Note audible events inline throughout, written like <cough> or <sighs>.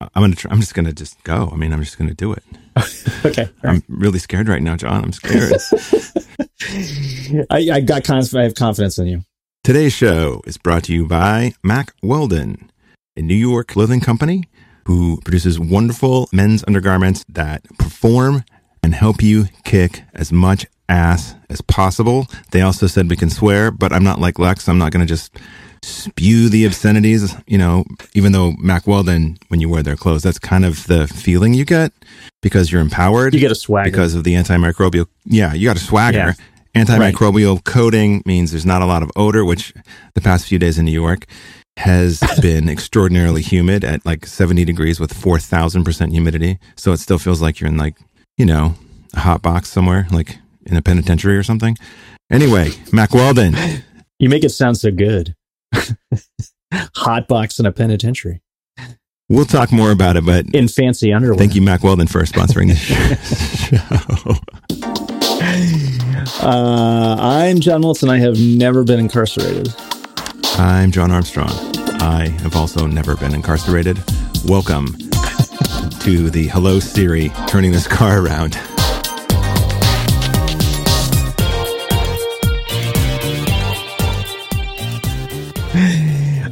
I'm gonna. Try, I'm just gonna just go. I mean, I'm just gonna do it. <laughs> okay. I'm really scared right now, John. I'm scared. <laughs> <laughs> I, I got conf- I have confidence in you. Today's show is brought to you by Mack Weldon, a New York clothing company who produces wonderful men's undergarments that perform and help you kick as much ass as possible. They also said we can swear, but I'm not like Lex. I'm not going to just spew the obscenities, you know, even though Mack Weldon, when you wear their clothes, that's kind of the feeling you get because you're empowered. You get a swagger. Because of the antimicrobial. Yeah, you got a swagger. Yeah. Antimicrobial right. coating means there's not a lot of odor, which the past few days in New York has <laughs> been extraordinarily humid at like 70 degrees with 4,000% humidity. So it still feels like you're in like, you know, a hot box somewhere, like in a penitentiary or something. Anyway, Mack Weldon. You make it sound so good. <laughs> hot box in a penitentiary. We'll talk more about it, but in fancy underwear. Thank you, Mack Weldon, for sponsoring this show. <laughs> Uh, I'm John Wilson. I have never been incarcerated. I'm John Armstrong. I have also never been incarcerated. Welcome to the Hello Siri turning this car around.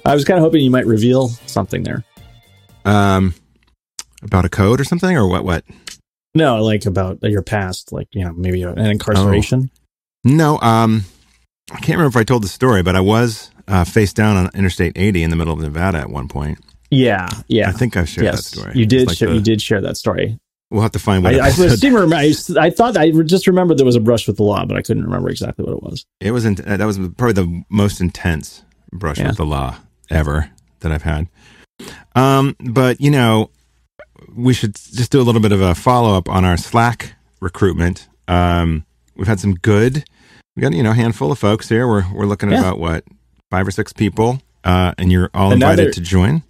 I was kind of hoping you might reveal something there. Um, about a code or something, or what? What? No, like about your past, like you know, maybe an incarceration. Oh. No, um, I can't remember if I told the story, but I was uh, face down on Interstate 80 in the middle of Nevada at one point. Yeah, yeah. I think I've shared yes, that story. You did. Like share, the, you did share that story. We'll have to find what I, I remember. I, I, thought I just remembered there was a brush with the law, but I couldn't remember exactly what it was. It was in, that was probably the most intense brush yeah. with the law ever that I've had. Um, but you know, we should just do a little bit of a follow up on our Slack recruitment. Um, we've had some good. We got you know a handful of folks here. We're we're looking at yeah. about what five or six people, uh, and you're all another, invited to join.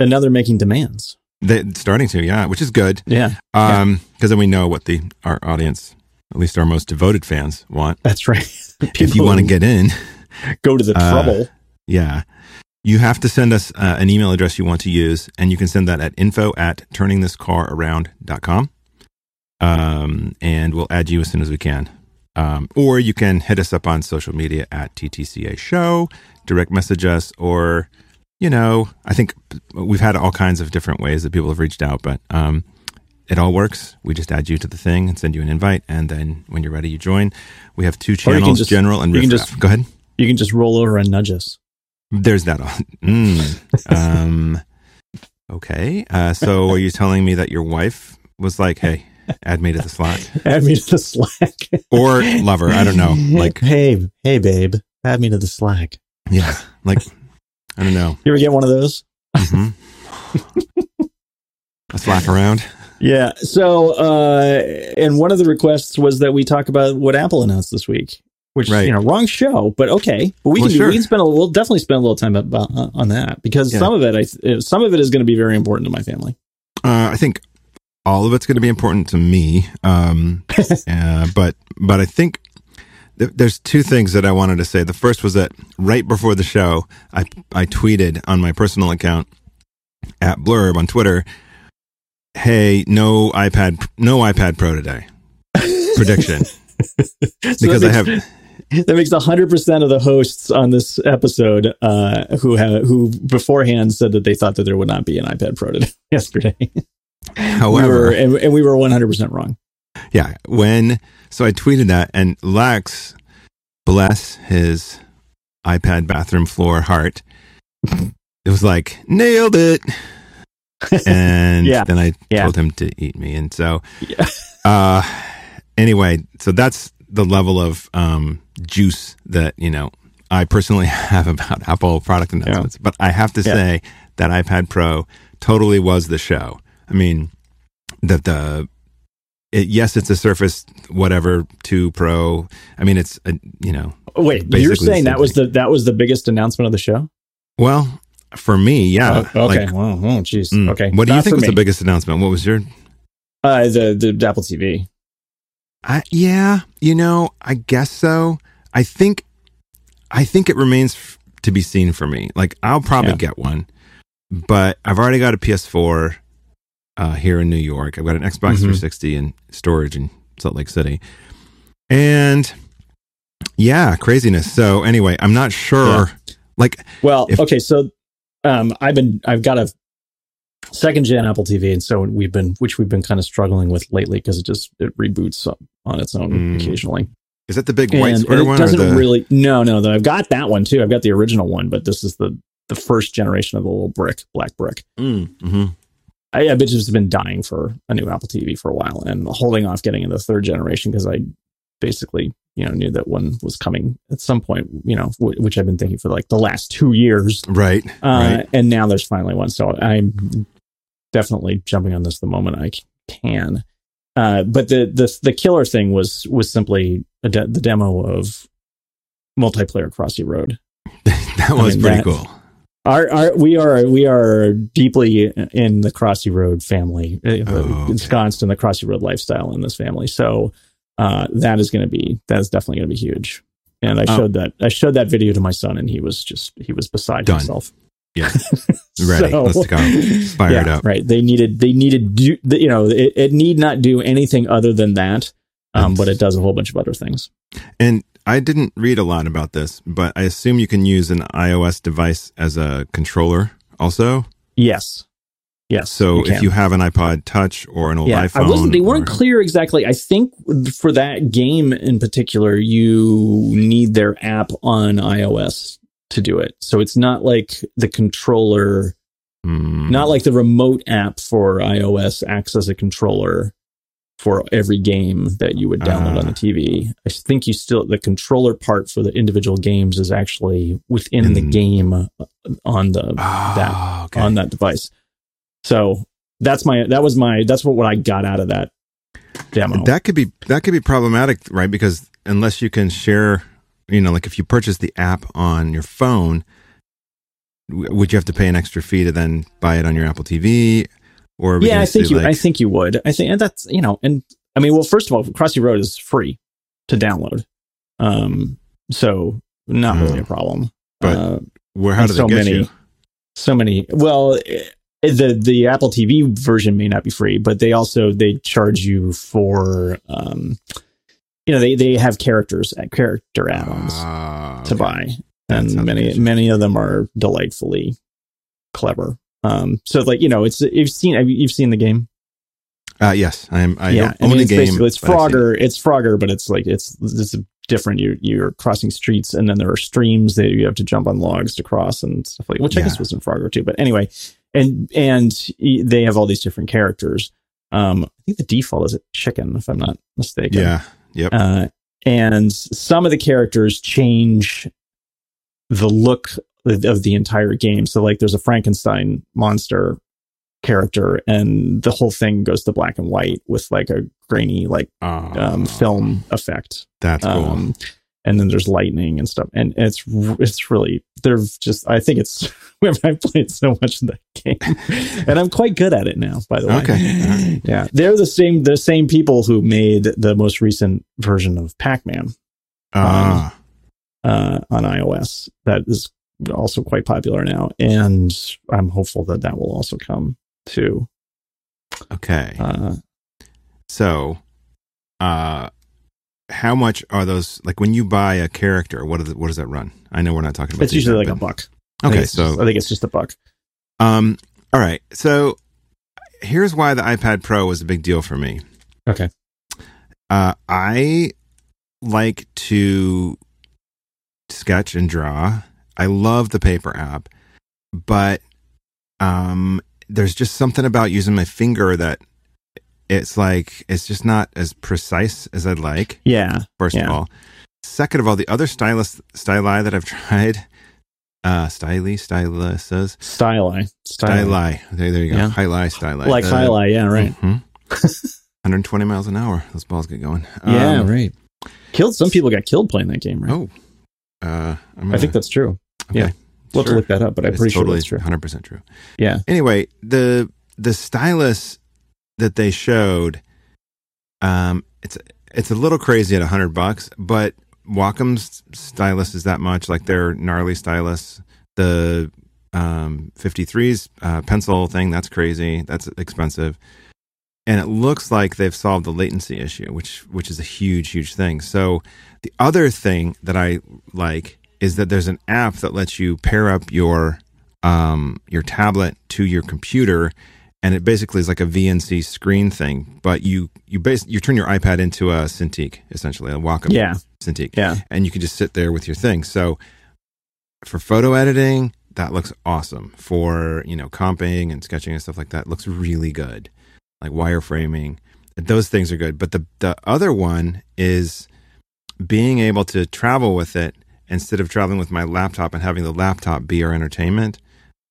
Another making demands. They, starting to, yeah, which is good. Yeah. Um, because then we know what the our audience, at least our most devoted fans, want. That's right. <laughs> if you want to get in, go to the uh, trouble. Yeah. You have to send us uh, an email address you want to use, and you can send that at info at turningthiscararound.com. Um, and we'll add you as soon as we can. Um, or you can hit us up on social media at TTCA Show, direct message us, or, you know, I think we've had all kinds of different ways that people have reached out, but um, it all works. We just add you to the thing and send you an invite, and then when you're ready, you join. We have two channels, just, general and you can just go ahead. You can just roll over and nudge us. There's that. <laughs> Mm. um, okay. Uh, so are you telling me that your wife was like, "Hey, add me to the Slack"? <laughs> add me to the Slack. or lover? I don't know. Like, <laughs> hey, hey, babe, add me to the Slack. Yeah. Like, I don't know. You ever get one of those? Mm-hmm. a Slack around. Yeah. So, uh, and one of the requests was that we talk about what Apple announced this week which right. you know wrong show but okay but we well, can sure. we can spend a we'll definitely spend a little time about, uh, on that because yeah. some of it I some of it is going to be very important to my family uh, I think all of it's going to be important to me um, <laughs> uh, but but I think th- there's two things that I wanted to say the first was that right before the show I I tweeted on my personal account at blurb on Twitter hey no iPad no iPad Pro today <laughs> prediction because I have that makes hundred percent of the hosts on this episode uh, who have who beforehand said that they thought that there would not be an iPad Pro today, <laughs> yesterday. However, we were, and, and we were one hundred percent wrong. Yeah, when so I tweeted that, and Lex, bless his iPad bathroom floor heart, it was like nailed it. <laughs> And yeah. then I yeah. told him to eat me, and so, yeah. <laughs> uh, anyway, so that's the level of um, juice that you know I personally <laughs> have about Apple product announcements. Yeah. But I have to yeah. say that iPad Pro totally was the show. I mean, that the it, yes, it's a Surface whatever two Pro. I mean, it's a, you know. Wait, you're saying that was the that was the biggest announcement of the show? Well, for me, yeah. Oh, okay. Like, well, oh, jeez. Mm, okay. What do Not you think was me. the biggest announcement? What was your? Uh, the the Apple TV. I, yeah, you know, I guess so. I think, I think it remains f- to be seen for me. Like, I'll probably yeah. get one, but I've already got a PS4. uh, here in New York. I've got an Xbox mm-hmm. 360 and storage in Salt Lake City. And yeah, craziness. So anyway, I'm not sure. Yeah. Like, well, if, okay, so um, I've been I've got a second gen Apple TV, and so we've been which we've been kind of struggling with lately because it just it reboots on its own mm. occasionally. Is that the big white and, square and one? It doesn't the... really. No, no. I've got that one too. I've got the original one, but this is the the first generation of the little brick, black brick. Mm, mm-hmm. I, I've just been dying for a new Apple TV for a while and holding off getting in the third generation because I basically you know knew that one was coming at some point you know w- which i've been thinking for like the last two years right, uh, right and now there's finally one so i'm definitely jumping on this the moment i can uh, but the, the the killer thing was was simply de- the demo of multiplayer crossy road <laughs> that was I mean, pretty that, cool our, our, we are we are deeply in the Crossy Road family, uh, oh, okay. ensconced in the Crossy Road lifestyle in this family. So uh, that is going to be that is definitely going to be huge. And I oh. showed that I showed that video to my son, and he was just he was beside Done. himself. Yeah, <laughs> ready. so, Let's go. Fire yeah, up. Right. They needed they needed do you know it, it need not do anything other than that, um, but it does a whole bunch of other things. And I didn't read a lot about this, but I assume you can use an iOS device as a controller also. Yes. Yes. So you if you have an iPod Touch or an old yeah, iPhone, I wasn't, they weren't or, clear exactly. I think for that game in particular, you need their app on iOS to do it. So it's not like the controller, mm. not like the remote app for iOS acts as a controller for every game that you would download uh, on the ah. TV. I think you still the controller part for the individual games is actually within the game on the oh, that okay. on that device. So that's my that was my that's what what I got out of that demo. That could be that could be problematic, right? Because unless you can share, you know, like if you purchase the app on your phone, would you have to pay an extra fee to then buy it on your Apple TV? Or yeah, I think you like... I think you would. I think and that's you know, and I mean, well, first of all, Crossy Road is free to download, um, so not really a oh. problem. But uh, where how does so it get many, you? So many. Well, the the Apple TV version may not be free, but they also they charge you for um, you know they they have characters uh, character add-ons uh, okay. to buy, and many many of them are delightfully clever. Um, so like you know it's you've seen you've seen the game. Uh, yes, I'm. I yeah, own I mean, the game. Basically, It's Frogger. It's Frogger, but it's like it's it's different. You you're crossing streets, and then there are streams that you have to jump on logs to cross and stuff like. Which yeah. I guess was in Frogger too. But anyway, and and they have all these different characters. Um, I think the default is a chicken, if I'm not mistaken. Yeah. Yep. Uh, and some of the characters change the look of the entire game. So, like, there's a Frankenstein monster character, and the whole thing goes to black and white with like a grainy, like, oh, um, film effect. That's cool. Um, and then there's lightning and stuff, and it's it's really they're just. I think it's <laughs> I've played so much of that game, <laughs> and I'm quite good at it now. By the way, okay, <laughs> yeah, they're the same the same people who made the most recent version of Pac-Man ah. on, uh, on iOS. That is also quite popular now, and I'm hopeful that that will also come too. Okay, uh, so, uh, how much are those? Like when you buy a character, what, what does that run? I know we're not talking about. It's usually like a buck. Okay, I so just, I think it's just a buck. Um. All right. So here's why the iPad Pro was a big deal for me. Okay. Uh, I like to sketch and draw. I love the paper app, but um, there's just something about using my finger that it's like it's just not as precise as I'd like. Yeah. First yeah. of all, second of all, the other stylus styli that I've <laughs> tried uh, styly, styluses. Styli. Styli. There, there you go. Yeah. Highlight, styli. Like uh, highlight, yeah, right. Mm-hmm. <laughs> 120 miles an hour. Those balls get going. Yeah, um, right. Killed. Some people got killed playing that game, right? Oh. Uh, gonna, I think that's true. Okay. Yeah. We'll sure. have to look that up, but I'm it's pretty totally sure that's true. 100% true. Yeah. Anyway, the the stylus that they showed, um, it's it's a little crazy at 100 bucks, but Wacom's stylus is that much, like their gnarly stylus. The um, FiftyThree's uh, pencil thing. That's crazy. That's expensive. And it looks like they've solved the latency issue, which which is a huge, huge thing. So the other thing that I like is that there's an app that lets you pair up your um, your tablet to your computer, and it basically is like a VNC screen thing. But you you base you turn your iPad into a Cintiq, essentially a Wacom yeah. Cintiq, yeah, and you can just sit there with your thing. So for photo editing, that looks awesome. For you know comping and sketching and stuff like that, looks really good. Like wireframing, those things are good. But the the other one is being able to travel with it instead of traveling with my laptop and having the laptop be our entertainment.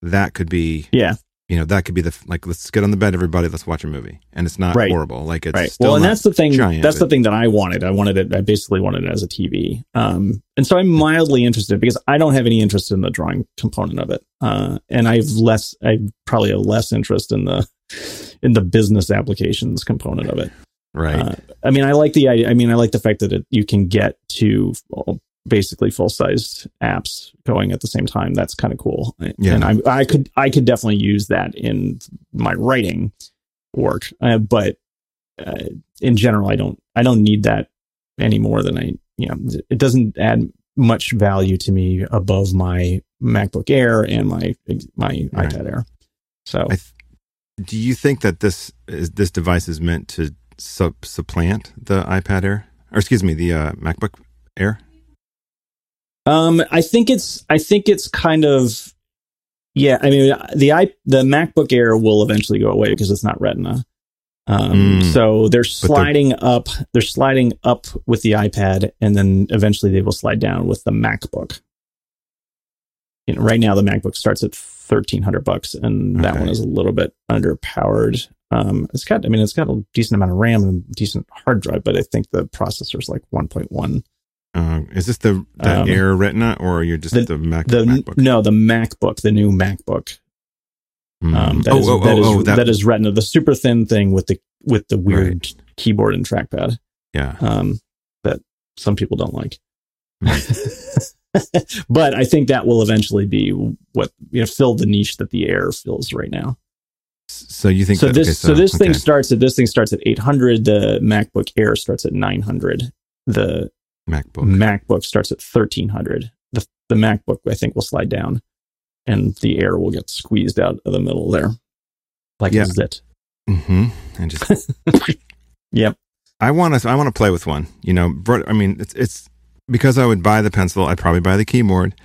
That could be yeah you know that could be the like let's get on the bed everybody let's watch a movie. And it's not right. horrible. Like it's right. well and that's the thing giant, that's but... the thing that i wanted. I wanted it i basically wanted it as a tv um and so i'm mildly interested because i don't have any interest in the drawing component of it. Uh and i've less i probably have less interest in the in the business applications component of it. Right. Uh, i mean i like the i mean i like the fact that it, you can get to basically full sized apps going at the same time. That's kind of cool. Yeah. And I, I could I could definitely use that in my writing work, uh, but uh, in general, I don't I don't need that any more than I you know it doesn't add much value to me above my MacBook Air and my my right. iPad Air. So. Th- do you think that this is this device is meant to sub- supplant the iPad Air, or excuse me, the uh, MacBook Air? Um, I think it's I think it's kind of yeah. I mean, the i the MacBook Air will eventually go away because it's not Retina. Um, mm. so they're sliding they're, up. They're sliding up with the iPad, and then eventually they will slide down with the MacBook. You know, right now the MacBook starts at thirteen hundred bucks, and that one is a little bit underpowered. Um, it's got, I mean, it's got a decent amount of RAM and decent hard drive, but I think the processor is like one point one uh, is this the, the um, Air Retina or you're just the, the, Mac, the MacBook? No, the MacBook, the new MacBook. Mm. Um, that, oh, is, oh, that, oh, is, oh, that, that is Retina, the super thin thing with the with the weird right. keyboard and trackpad. Yeah. Um, that some people don't like. Mm. <laughs> but I think that will eventually be what you know fill the niche that the Air fills right now. So you think so? That, this okay, so, so, this okay. thing starts at this thing starts at 800. The MacBook Air starts at 900. The MacBook. MacBook starts at 1300. The, the MacBook, I think, will slide down and the air will get squeezed out of the middle there. Like yeah. a zit. Mm-hmm. And just. <laughs> yep. I want to, I want to play with one, you know, I mean, it's, it's because I would buy the pencil, I'd probably buy the keyboard,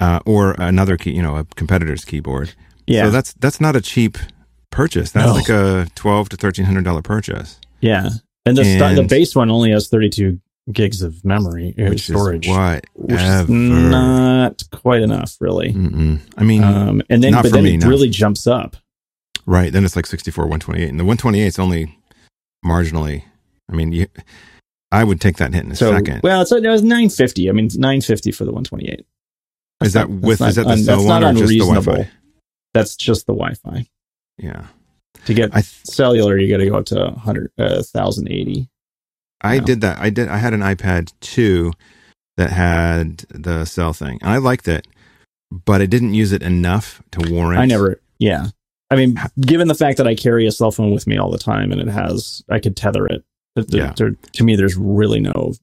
uh, or another key, you know, a competitor's keyboard. Yeah. So that's, that's not a cheap purchase. That's no. like a 12 to $1,300 purchase. Yeah. And the, and, st- the base one only has 32 gigs of memory uh, which storage, what which is not quite enough, really. Mm-mm. I mean, um, and then but then me, it really jumps up. Right, then it's like 64, 128, and the 128 is only marginally. I mean, you, I would take that hit in a so, second. Well, it's it was 950. I mean, 950 for the 128. That's is that not, with is that the un, cell one or just the Wi-Fi? That's just the Wi-Fi. Yeah. To get th- cellular, you got to go up to 100, uh, 1080. I did that. I did. I had an iPad 2 that had the cell thing. And I liked it, but I didn't use it enough to warrant. I never. Yeah. I mean, given the fact that I carry a cell phone with me all the time and it has, I could tether it. yeah. There, to me, there's really no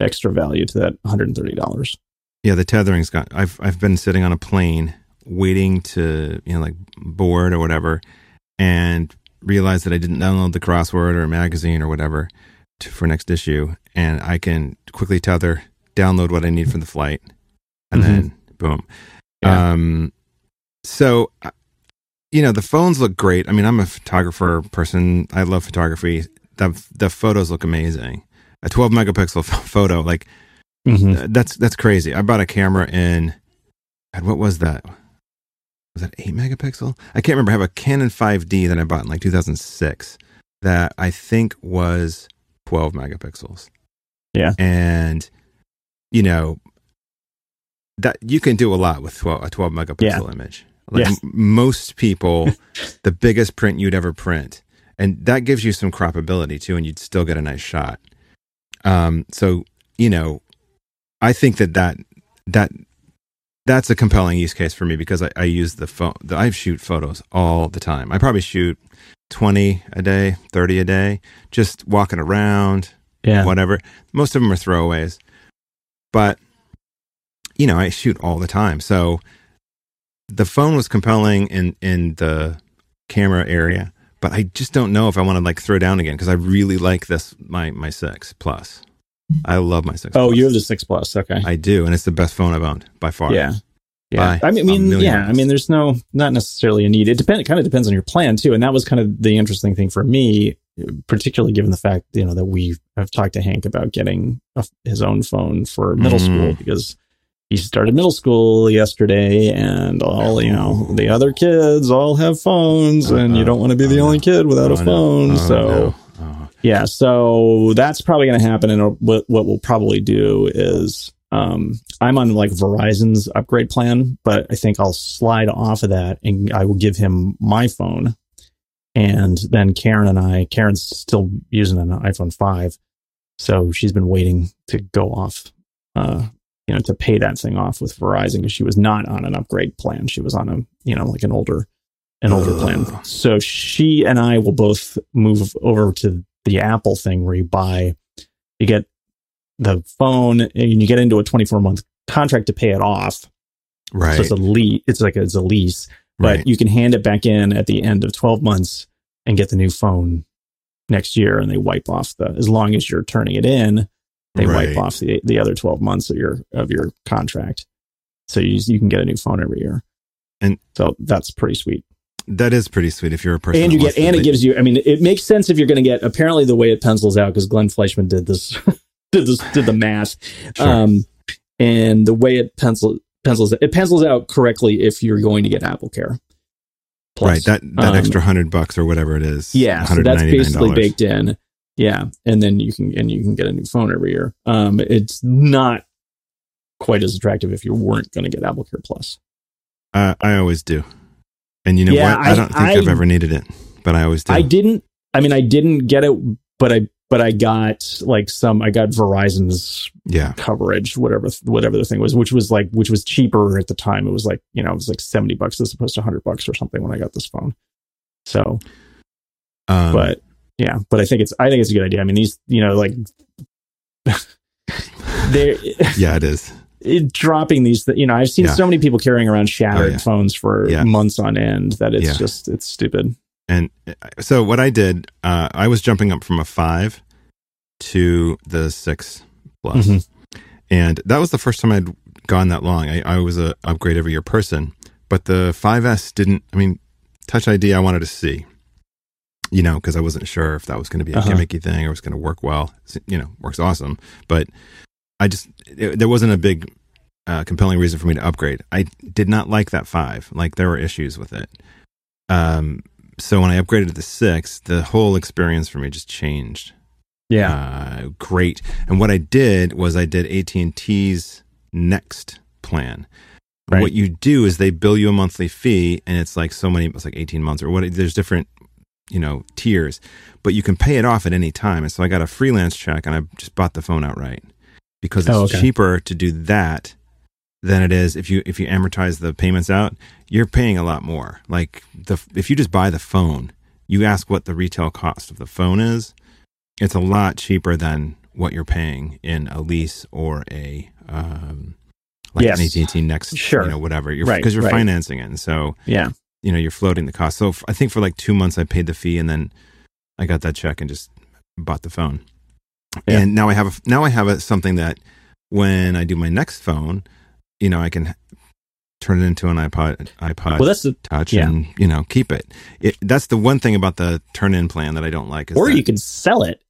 extra value to that $130. Yeah, the tethering's got. I've I've been sitting on a plane waiting to you know like board or whatever, and realized that I didn't download the crossword or magazine or whatever, for next issue, and I can quickly tether, download what I need for the flight, and mm-hmm. then boom. Yeah. Um, so, uh, you know, the phones look great. I mean, I'm a photographer person. I love photography. The the photos look amazing. A 12 megapixel photo, like mm-hmm. that's that's crazy. I bought a camera in. God, what was that? Was that eight megapixel? I can't remember. I have a Canon 5D that I bought in like 2006 that I think was 12 megapixels. Yeah. And, you know, that you can do a lot with 12, a 12 megapixel yeah. image. Like yeah. m- most people, <laughs> the biggest print you'd ever print. And that gives you some croppability too, and you'd still get a nice shot. Um, so, you know, I think that that, that, that's a compelling use case for me because I, I use the phone. The, I shoot photos all the time. I probably shoot 20 a day, 30 a day, just walking around, yeah. whatever. Most of them are throwaways. But, you know, I shoot all the time. So the phone was compelling in, in the camera area, but I just don't know if I want to like throw down again because I really like this, my, my six plus. I love my six. Oh, plus. you have the six plus. Okay. I do. And it's the best phone I've owned by far. Yeah. Yeah, I mean, yeah, I mean, there's no, not necessarily a need. It depends. It kind of depends on your plan too, and that was kind of the interesting thing for me, particularly given the fact you know that we have talked to Hank about getting a, his own phone for middle mm. school because he started middle school yesterday, and all you know, the other kids all have phones, uh, and you don't want to be the uh, only kid without a phone, oh, so. Yeah, so that's probably going to happen. And what, what we'll probably do is um, I'm on like Verizon's upgrade plan, but I think I'll slide off of that and I will give him my phone. And then Karen and I, Karen's still using an iPhone 5. So she's been waiting to go off, uh, you know, to pay that thing off with Verizon because she was not on an upgrade plan. She was on a, you know, like an older, an older plan. So she and I will both move over to the Apple thing where you buy, you get the phone and you get into a 24 month contract to pay it off. Right. So it's a lease. It's like a, it's a lease, but right. you can hand it back in at the end of 12 months and get the new phone next year. And they wipe off the, as long as you're turning it in, they right. wipe off the, the other 12 months of your, of your contract. So you, you can get a new phone every year. And so that's pretty sweet. That is pretty sweet if you're a person. And you get, and it gives you, I mean, it makes sense if you're going to get, apparently the way it pencils out, because Glenn Fleishman did this <laughs> did the did the math. Sure. Um, and the way it pencils pencils it pencils out correctly if you're going to get Apple Care. Plus. Right, that that um, extra hundred bucks or whatever it is. Yeah, so that's basically baked in. Yeah, and then you can and you can get a new phone every year. Um, it's not quite as attractive if you weren't going to get Apple Care Plus. Uh, I always do, and you know yeah, what? I, I don't think I, have ever needed it, but I always did. I didn't. I mean, I didn't get it, but I but I got like some I got Verizon's yeah coverage, whatever whatever the thing was, which was like which was cheaper at the time. It was like, you know, it was like 70 bucks as opposed to 100 bucks or something when I got this phone. So um, but yeah, but I think it's I think it's a good idea. I mean, these, you know, like <laughs> they <laughs> Yeah, it is. It, dropping these, you know, I've seen yeah. so many people carrying around shattered oh, yeah. phones for yeah. months on end that it's just it's stupid. And uh, so what I did, uh, I was jumping up from a five to the six plus. Mm-hmm. and that was the first time I'd gone that long. I, I was a upgrade every year person, but the 5S didn't. I mean, Touch ID I wanted to see, you know, because I wasn't sure if that was going to be a uh-huh. gimmicky thing or was going to work well. You know, works awesome, but I just it, there wasn't a big uh, compelling reason for me to upgrade. I did not like that five. Like there were issues with it. Um, so when I upgraded to the six, the whole experience for me just changed. Yeah, uh, great. And what I did was I did AT and T's next plan. Right. What you do is they bill you a monthly fee, and it's like so many, it's like eighteen months or what. There's different, you know, tiers, but you can pay it off at any time. And so I got a freelance check, and I just bought the phone outright because it's oh, okay. cheaper to do that than it is if you if you amortize the payments out. You're paying a lot more. Like the if you just buy the phone, you ask what the retail cost of the phone is. It's a lot cheaper than what you're paying in a lease or a um, like yes. an AT&T Next, sure. you know, whatever. You're because right, you're right. financing it, and so yeah, you know, you're floating the cost. So f- I think for like two months, I paid the fee, and then I got that check and just bought the phone. Yeah. And now I have a, now I have a, something that when I do my next phone, you know, I can turn it into an iPod iPod well, that's the, Touch yeah. and you know keep it. it. That's the one thing about the turn in plan that I don't like. or you can sell it.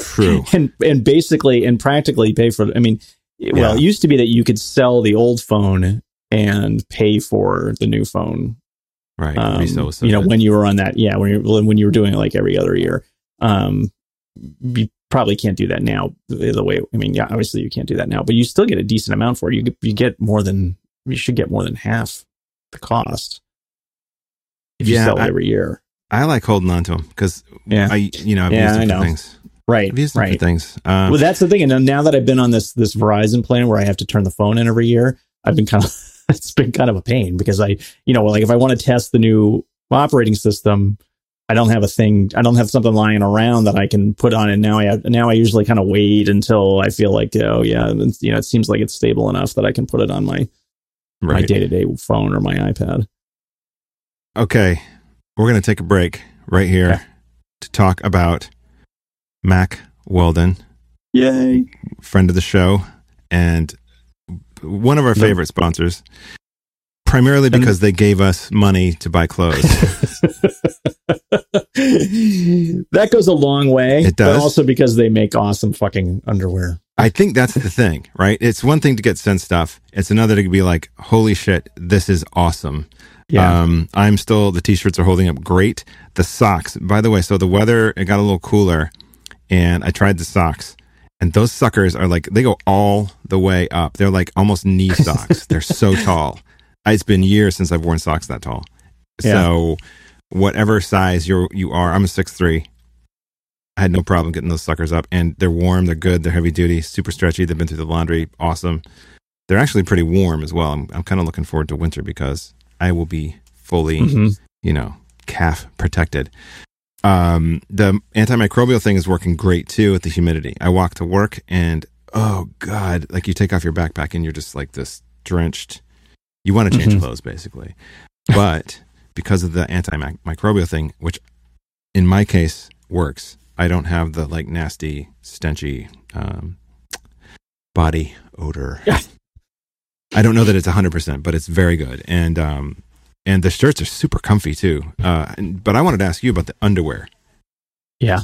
true. <laughs> and and basically and practically pay for. I mean, yeah. well, it used to be that you could sell the old phone and pay for the new phone. Right. Um, you know, when you were on that, yeah, when you when you were doing it like every other year. Um, you probably can't do that now the way i mean yeah obviously you can't do that now but you still get a decent amount for it. You, you get more than you should get more than half the cost if you yeah, sell I, every year. I like holding on to them because yeah. I you know i've yeah, used them for things. Right I've used them right. for things. Um, well that's the thing and now that i've been on this this verizon plan where i have to turn the phone in every year i've been kind of <laughs> it's been kind of a pain because I, you know, like if I want to test the new operating system, I don't have a thing. I don't have something lying around that I can put on. And now I have, now I usually kind of wait until I feel like, oh yeah, you know, it seems like it's stable enough that I can put it on my right. my day to day phone or my iPad. Okay, we're gonna take a break right here okay. to talk about Mack Weldon. Yay! Friend of the show and one of our favorite sponsors primarily because they gave us money to buy clothes. <laughs> <laughs> that goes a long way. It does. But also because they make awesome fucking underwear. I think that's the thing, right? It's one thing to get sent stuff. It's another to be like, holy shit, this is awesome. Yeah. Um, I'm still, the t-shirts are holding up great. The socks, by the way, so the weather, it got a little cooler and I tried the socks and those suckers are like, they go all the way up. They're like almost knee <laughs> socks. They're so tall. It's been years since I've worn socks that tall. Yeah. So whatever size you're you are, I'm a six three. I had no problem getting those suckers up, and they're warm, they're good, they're heavy duty, super stretchy. They've been through the laundry, awesome. They're actually pretty warm as well. I'm I'm kind of looking forward to winter because I will be fully, mm-hmm. you know, calf protected. Um, the antimicrobial thing is working great too with the humidity. I walk to work and oh god, like you take off your backpack and you're just like this drenched you want to change mm-hmm. clothes basically. But because of the antimicrobial thing, which in my case works, I don't have the like nasty, stenchy um, body odor. <laughs> I don't know that it's 100%, but it's very good. And um, and the shirts are super comfy too. Uh, but I wanted to ask you about the underwear. Yeah.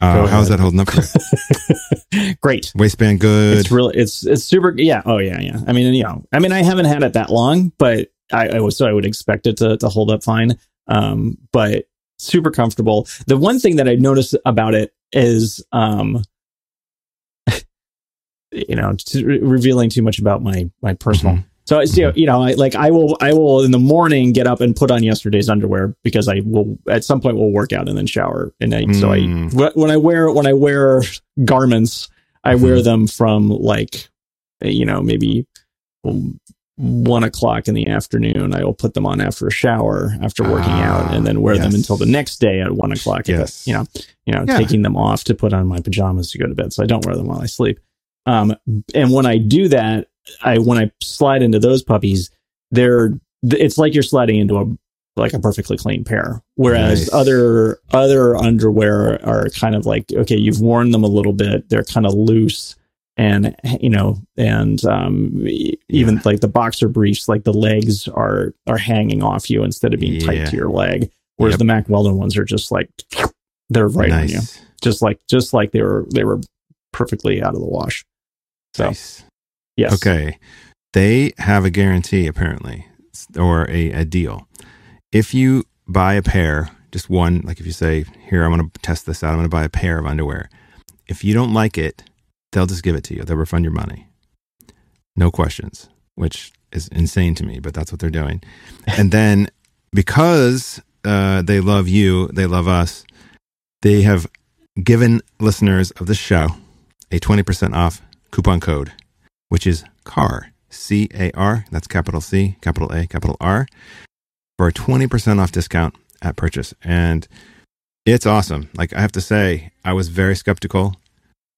Uh, how's that holding up? <laughs> Great. Waistband good. It's really it's it's super yeah. Oh yeah, yeah. I mean, you know, I mean I haven't had it that long, but I, I was so I would expect it to to hold up fine. Um, but super comfortable. The one thing that I noticed about it is um <laughs> you know, revealing too much about my my personal mm-hmm. So it's mm-hmm. you know, I, like I will I will in the morning get up and put on yesterday's underwear because I will at some point will work out and then shower and I, mm. so I when I wear when I wear garments I mm-hmm. wear them from like you know maybe one o'clock in the afternoon. I will put them on after a shower, after working out, and then wear yes. them until the next day at one o'clock. Yes. you know, you know, yeah. taking them off to put on my pajamas to go to bed. So I don't wear them while I sleep. Um, and when I do that, I when I slide into those puppies, they're it's like you're sliding into a like a perfectly clean pair. Whereas nice. other other underwear are kind of like okay, you've worn them a little bit, they're kind of loose and you know and um, even yeah. like the boxer briefs like the legs are are hanging off you instead of being yeah. tight to your leg whereas yep. the Mack Weldon ones are just like they're right nice. on you just like just like they were they were perfectly out of the wash so nice. Yes. Okay. They have a guarantee apparently, or a, a deal. If you buy a pair, just one, like if you say, "Here, I'm going to test this out. I'm going to buy a pair of underwear." If you don't like it, they'll just give it to you. They'll refund your money, no questions. Which is insane to me, but that's what they're doing. <laughs> and then because uh, they love you, they love us. They have given listeners of the show a 20% off coupon code which is CAR, C A R, that's capital C, capital A, capital R, for a 20% off discount at purchase. And it's awesome. Like I have to say, I was very skeptical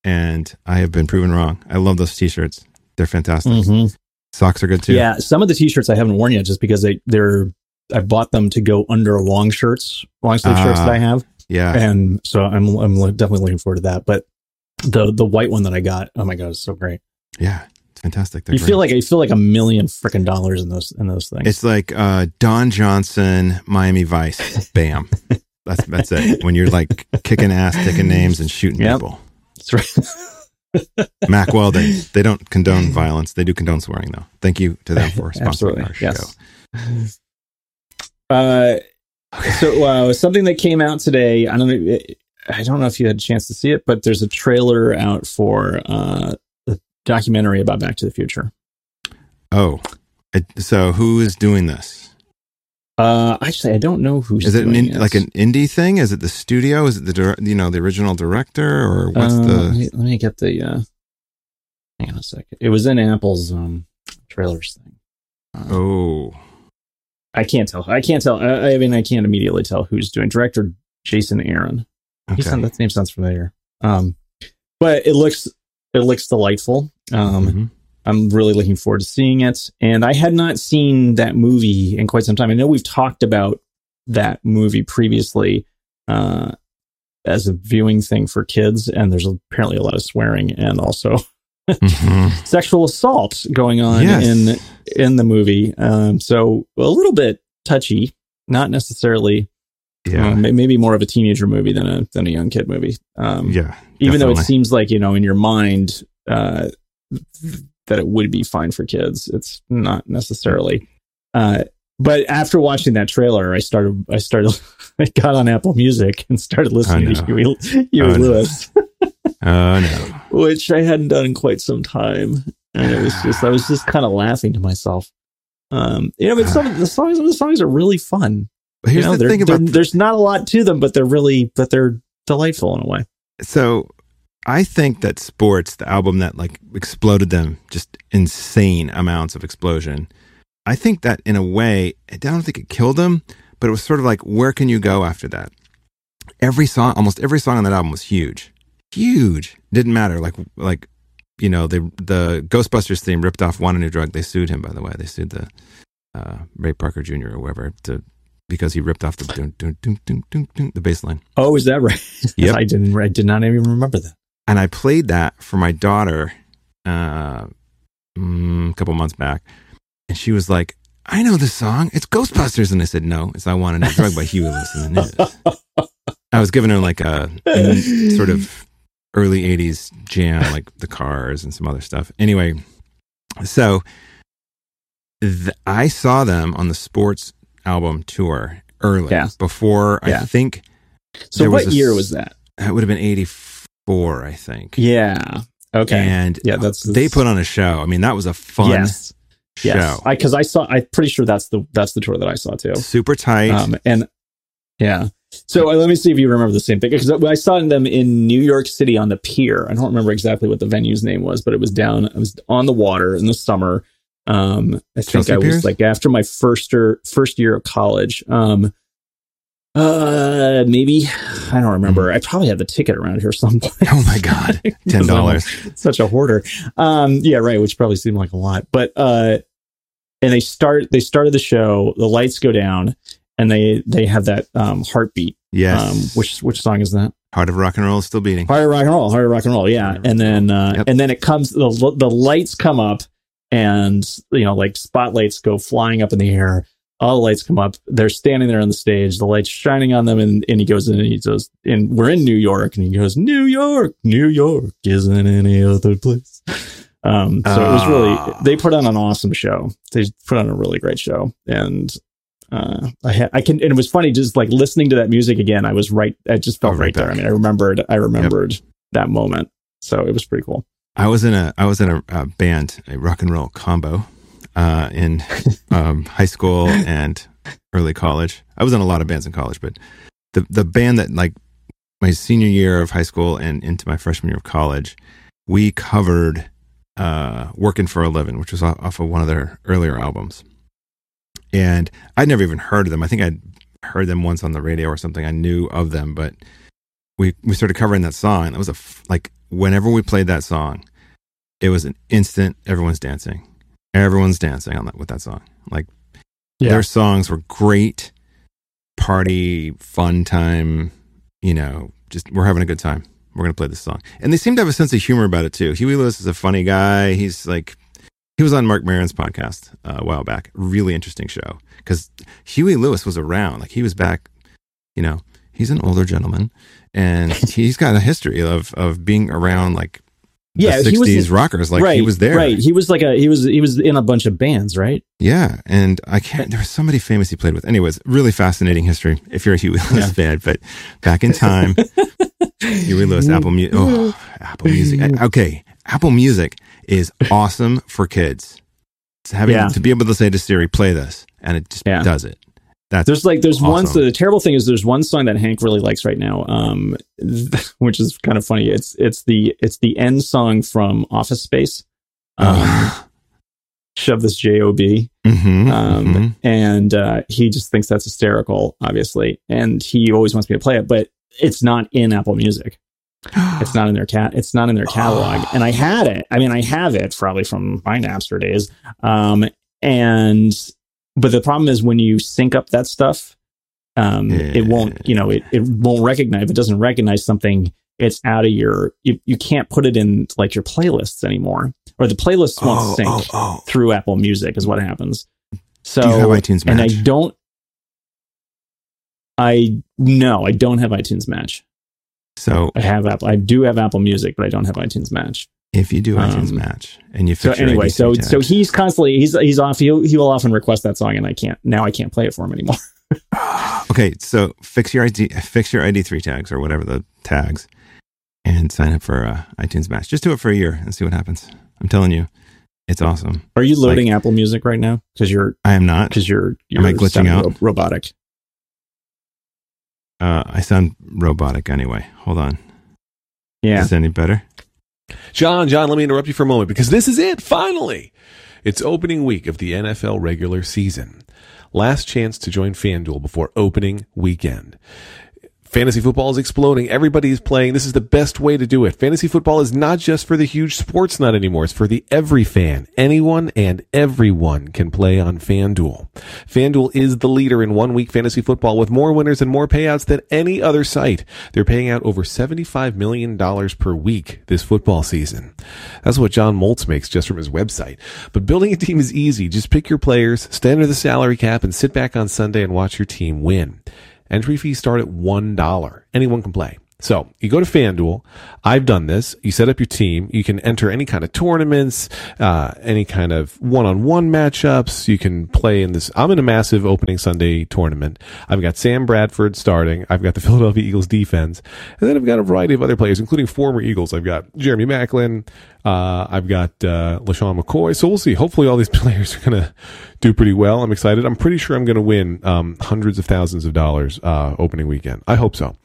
and I have been proven wrong. I love those t shirts, they're fantastic. Mm-hmm. Socks are good too. Yeah, some of the t shirts I haven't worn yet just because they, they're, I bought them to go under long shirts, long sleeve uh, shirts that I ah, have. Yeah. And so I'm, I'm definitely looking forward to that. But the, the white one that I got, oh my God, it's so great. Yeah. It's fantastic. They're you great. feel like you feel like a million freaking dollars in those in those things. It's like uh, Don Johnson, Miami Vice. Bam. <laughs> that's that's it. When you're like kicking ass, taking names, and shooting yep. people. That's right. <laughs> Mack Weldon. They don't condone violence. They do condone swearing, though. Thank you to them for <laughs> sponsoring our show. Yes. Uh, so uh, something that came out today. I don't know. I don't know if you had a chance to see it, but there's a trailer out for uh, documentary about Back to the Future. Oh, so who is doing this? Uh, actually, I don't know who's. Is it an like an indie thing? Is it the studio? Is it the you know the original director or what's uh, the? Let me, let me, get the. Uh, hang on a second. It was in Apple's um trailers thing. Uh, oh, I can't tell. I can't tell. I, I, mean, I can't immediately tell who's doing. Director Jason Aron. Okay. Sound, that name sounds familiar. Um, but it looks it looks delightful. Um, mm-hmm. I'm really looking forward to seeing it. And I had not seen that movie in quite some time. I know we've talked about that movie previously uh, as a viewing thing for kids, and there's apparently a lot of swearing and also mm-hmm. <laughs> sexual assault going on yes. in in the movie. Um, so a little bit touchy, not necessarily. Yeah, um, maybe more of a teenager movie than a than a young kid movie. Um, yeah, even though it seems like you know in your mind uh, that it would be fine for kids, it's not necessarily. Uh, but after watching that trailer, I started I started <laughs> I got on Apple Music and started listening to Huey, Huey oh, Lewis. Oh no. <laughs> Which I hadn't done in quite some time. And it was just I was just kind of laughing to myself. Um, you know, but some of the songs the songs are really fun. Here's you know, the thing about there's not a lot to them, but they're really but they're delightful in a way. So I think that Sports, the album that like exploded them, just insane amounts of explosion. I think that in a way, I don't think it killed them, but it was sort of like, where can you go after that? Every song, almost every song on that album was huge huge. Didn't matter. Like like you know the the Ghostbusters theme ripped off "Want a New Drug." They sued him. By the way, they sued the uh, Ray Parker Jr. or whoever to because he ripped off the dun, dun, dun, the bass line. Oh, is that right? <laughs> Yeah, I didn't. I did not even remember that. And I played that for my daughter uh, mm, a couple months back, and she was like, "I know this song. It's Ghostbusters." And I said, "No, it's I Want a New Drug by Huey Lewis and the News." I was giving her like a sort of early 80s jam, like the cars and some other stuff. Anyway, so th- I saw them on the sports album tour early yeah. before yeah. I think. So what year was that? It would have been 84, I think. Yeah. Okay. And yeah, that's, that's they put on a show. I mean, that was a fun yes. show. Yes. I cuz I saw I'm pretty sure that's the that's the tour that I saw too. Super tight. Um, and yeah. So uh, let me see if you remember the same thing because I saw them in New York City on the pier. I don't remember exactly what the venue's name was, but it was down. I was on the water in the summer. Um, I think Chelsea I was like after my first or first year of college. Um, uh, maybe I don't remember. I probably have the ticket around here <laughs> somewhere. Oh my god, <laughs> ten dollars! Such a hoarder. Um, yeah, right. Which probably seemed like a lot, but uh, and they start. They started the show. The lights go down, and they they have that um, heartbeat. Yes. Um, which which song is that? Heart of Rock and Roll is still beating. Heart of Rock and Roll. Heart of Rock and Roll. Yeah. And then uh, yep. and then it comes. The the lights come up, and you know, like spotlights go flying up in the air. All the lights come up. They're standing there on the stage. The lights shining on them, and, and he goes in and he goes, "And we're in New York." And he goes, "New York, New York isn't any other place." Um, so it was really ah. they put on an awesome show. They put on a really great show, and uh, I, ha- I can, and it was funny just like listening to that music again. I was right. I just felt oh, right, right there. I mean, I remembered, I remembered yep. that moment. So it was pretty cool. I was in a, I was in a, a band, a rock and roll combo, uh, in <laughs> um, high school and early college. I was in a lot of bands in college, but the the band that like my senior year of high school and into my freshman year of college, we covered uh, "Working for a Living," which was off of one of their earlier albums and I'd never even heard of them. I think I'd heard them once on the radio or something. I knew of them, but we we started covering that song. It was a like whenever we played that song, it was an instant. Everyone's dancing. Everyone's dancing on that with that song. Like yeah. their songs were great, party, fun time. You know, just we're having a good time. We're gonna play this song, and they seem to have a sense of humor about it too. Huey Lewis is a funny guy. He's like he was on Marc Maron's podcast uh, a while back. Really interesting show because Huey Lewis was around. Like he was back, you know, he's an older gentleman and <laughs> he's got a history of, of being around like yeah, the 60s he was, rockers. Like right, he was there. Right. He was like a, he was, he was in a bunch of bands, right? Yeah. And I can't, there was somebody famous he played with. Anyways, really fascinating history if you're a Huey Lewis yeah. fan, but back in time, <laughs> Huey Lewis, Apple Music. Oh, Apple Music. <laughs> Okay. Apple Music is awesome for kids. It's having yeah. to be able to say to Siri, play this, and it just yeah. does it. That's there's like there's awesome. one. So the terrible thing is there's one song that Hank really likes right now, um, <laughs> which is kind of funny. It's it's the it's the end song from Office Space. Um, shove this job mm-hmm, um, mm-hmm. and uh, he just thinks that's hysterical obviously and he always wants me to play it but it's not in apple music <gasps> it's not in their cat it's not in their catalog <gasps> and i had it i mean i have it probably from my napster days um, and but the problem is when you sync up that stuff um, yeah. it won't you know it, it won't recognize if it doesn't recognize something it's out of your you, you can't put it in like your playlists anymore or the playlists won't oh, sync oh, oh. through apple music is what happens so Do you have itunes match? and i don't i no i don't have itunes match so i have apple i do have apple music but i don't have itunes match if you do iTunes um, match and you fix so anyway, so so he's constantly he's he's off. He he will often request that song, and I can't now. I can't play it for him anymore. <laughs> okay, so fix your ID fix your ID three tags or whatever the tags, and sign up for uh, iTunes Match. Just do it for a year and see what happens. I'm telling you, it's awesome. Are you loading like, Apple Music right now? Because you're I am not. Because you're, you're am I glitching out? Ro- robotic. Uh, I sound robotic anyway. Hold on. Yeah. Is any better? John, John, let me interrupt you for a moment because this is it, finally. It's opening week of the NFL regular season. Last chance to join FanDuel before opening weekend. Fantasy football is exploding. Everybody is playing. This is the best way to do it. Fantasy football is not just for the huge sports nut anymore. It's for the every fan. Anyone and everyone can play on FanDuel. FanDuel is the leader in one week fantasy football with more winners and more payouts than any other site. They're paying out over $75 million per week this football season. That's what John Moltz makes just from his website. But building a team is easy. Just pick your players, stay under the salary cap, and sit back on Sunday and watch your team win. Entry fees start at $1. Anyone can play. So you go to FanDuel. I've done this. You set up your team. You can enter any kind of tournaments, uh, any kind of one-on-one matchups. You can play in this. I'm in a massive opening Sunday tournament. I've got Sam Bradford starting. I've got the <laughs> Philadelphia Eagles defense, and then I've got a variety of other players, including former Eagles. I've got Jeremy Maclin. Uh, I've got uh, LeSean McCoy. So we'll see. Hopefully, all these <laughs> players are going to do pretty well. I'm excited. I'm pretty sure I'm going to win um, hundreds of thousands of dollars uh, opening weekend. I hope so.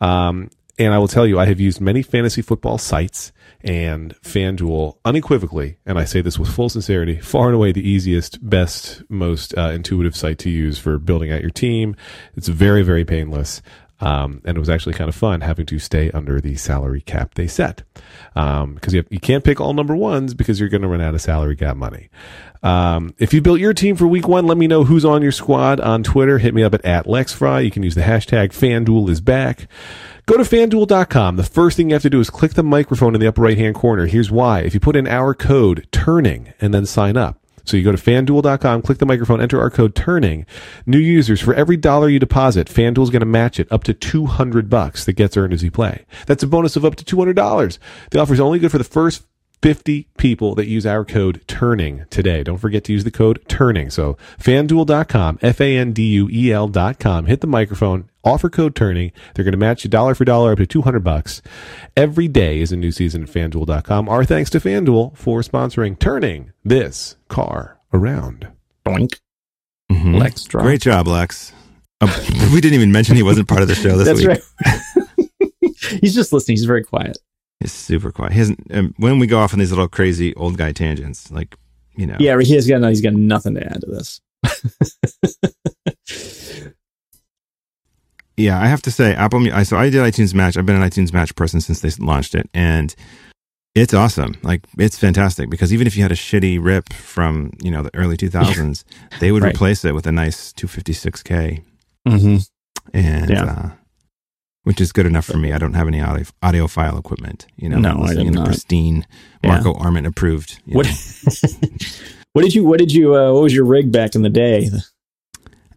Um, and I will tell you, I have used many fantasy football sites and FanDuel unequivocally, and I say this with full sincerity, far and away the easiest, best, most uh, intuitive site to use for building out your team. It's very, very painless. Um, and it was actually kind of fun having to stay under the salary cap they set. Um, cause you, you can't pick all number ones because you're going to run out of salary cap money. Um, if you built your team for week one, let me know who's on your squad on Twitter. Hit me up at, at LexFry. You can use the hashtag FanDuel is back. Go to fanduel.com. The first thing you have to do is click the microphone in the upper right hand corner. Here's why. If you put in our code turning and then sign up. So you go to fanduel.com, click the microphone, enter our code turning. New users, for every dollar you deposit, FanDuel is going to match it up to 200 bucks that gets earned as you play. That's a bonus of up to $200. The offer is only good for the first 50 people that use our code turning today. Don't forget to use the code turning. So fanduel.com, F-A-N-D-U-E-L.com. Hit the microphone, offer code turning. They're going to match you dollar for dollar up to 200 bucks. Every day is a new season at fanduel.com. Our thanks to FanDuel for sponsoring turning this car around. Boink. Mm-hmm. Lex drop. Great job, Lex. Oh, <laughs> we didn't even mention he wasn't part of the show this That's week. Right. <laughs> He's just listening. He's very quiet. He's super quiet. He hasn't. Um, when we go off on these little crazy old guy tangents, like you know. Yeah, he has got. He's got nothing to add to this. <laughs> yeah, I have to say, Apple. I so I did iTunes Match. I've been an iTunes Match person since they launched it, and it's awesome. Like it's fantastic because even if you had a shitty rip from you know the early 2000s, <laughs> they would right. replace it with a nice 256k. Mm-hmm. And yeah. Uh, which is good enough for me. I don't have any audio, audiophile equipment. You know, no, I do not. pristine Marco yeah. Arment approved. What? <laughs> what did you? What did you? Uh, what was your rig back in the day?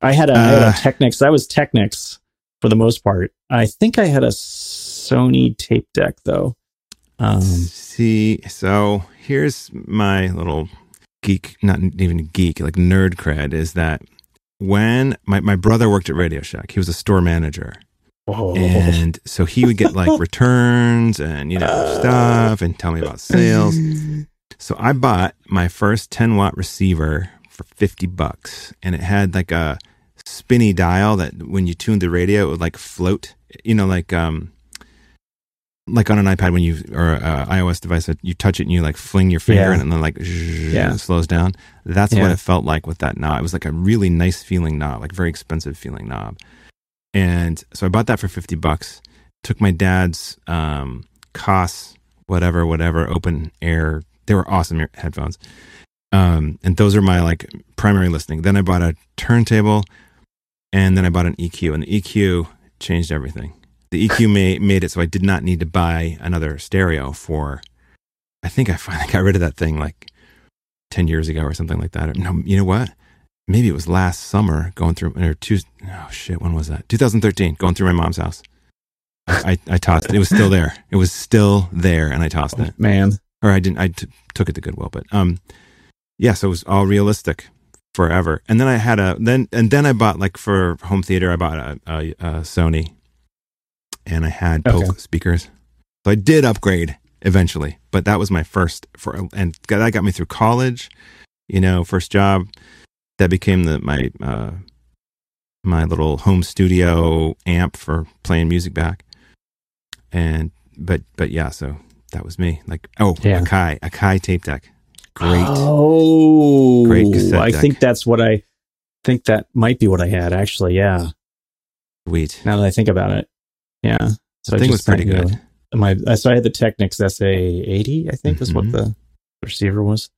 I had a, uh, I had a uh, Technics. I was Technics for the most part. I think I had a Sony tape deck though. Um, see, so here's my little geek, not even geek, like nerd cred is that when my, my brother worked at Radio Shack, he was a store manager Oh. And so he would get like <laughs> returns and, you know, stuff and tell me about <laughs> sales. So I bought my first 10 watt receiver for 50 bucks and it had like a spinny dial that when you tuned the radio, it would like float, you know, like, um, like on an iPad when you or uh, iOS device, that you touch it and you like fling your finger yeah. and then like yeah. it slows down. That's yeah. what it felt like with that knob. It was like a really nice feeling knob, like very expensive feeling knob. And so I bought that for fifty bucks. Took my dad's um, Koss, whatever, whatever, open air. They were awesome headphones. Um, and those are my like primary listening. Then I bought a turntable, and then I bought an EQ, and the EQ changed everything the EQ <laughs> made, made it so I did not need to buy another stereo for, I think I finally <laughs> got rid of that thing like 10 years ago or something like that. No, you know what? Maybe it was last summer going through, or two, oh shit, when was that? 2013, going through my mom's house. I, I tossed it. It was still there. It was still there and I tossed oh, it. Man. Or I didn't, I t- took it to Goodwill, but, um, yeah, so it was all realistic forever. And then I had a, then, and then I bought like for home theater, I bought a, a, a Sony and I had Polk speakers. So I did upgrade eventually, but that was my first for, and that got me through college. You know, first job that became the my uh, my little home studio amp for playing music back. And but but yeah, so that was me. Like oh, yeah. Akai Akai tape deck, great. Oh, great cassette. I deck. think that's what I think that might be what I had actually. Yeah. Sweet. Now that I think about it, yeah. So the thing was pretty good. My so I had the Technics SA80, I think mm-hmm. is what mm-hmm. the receiver was.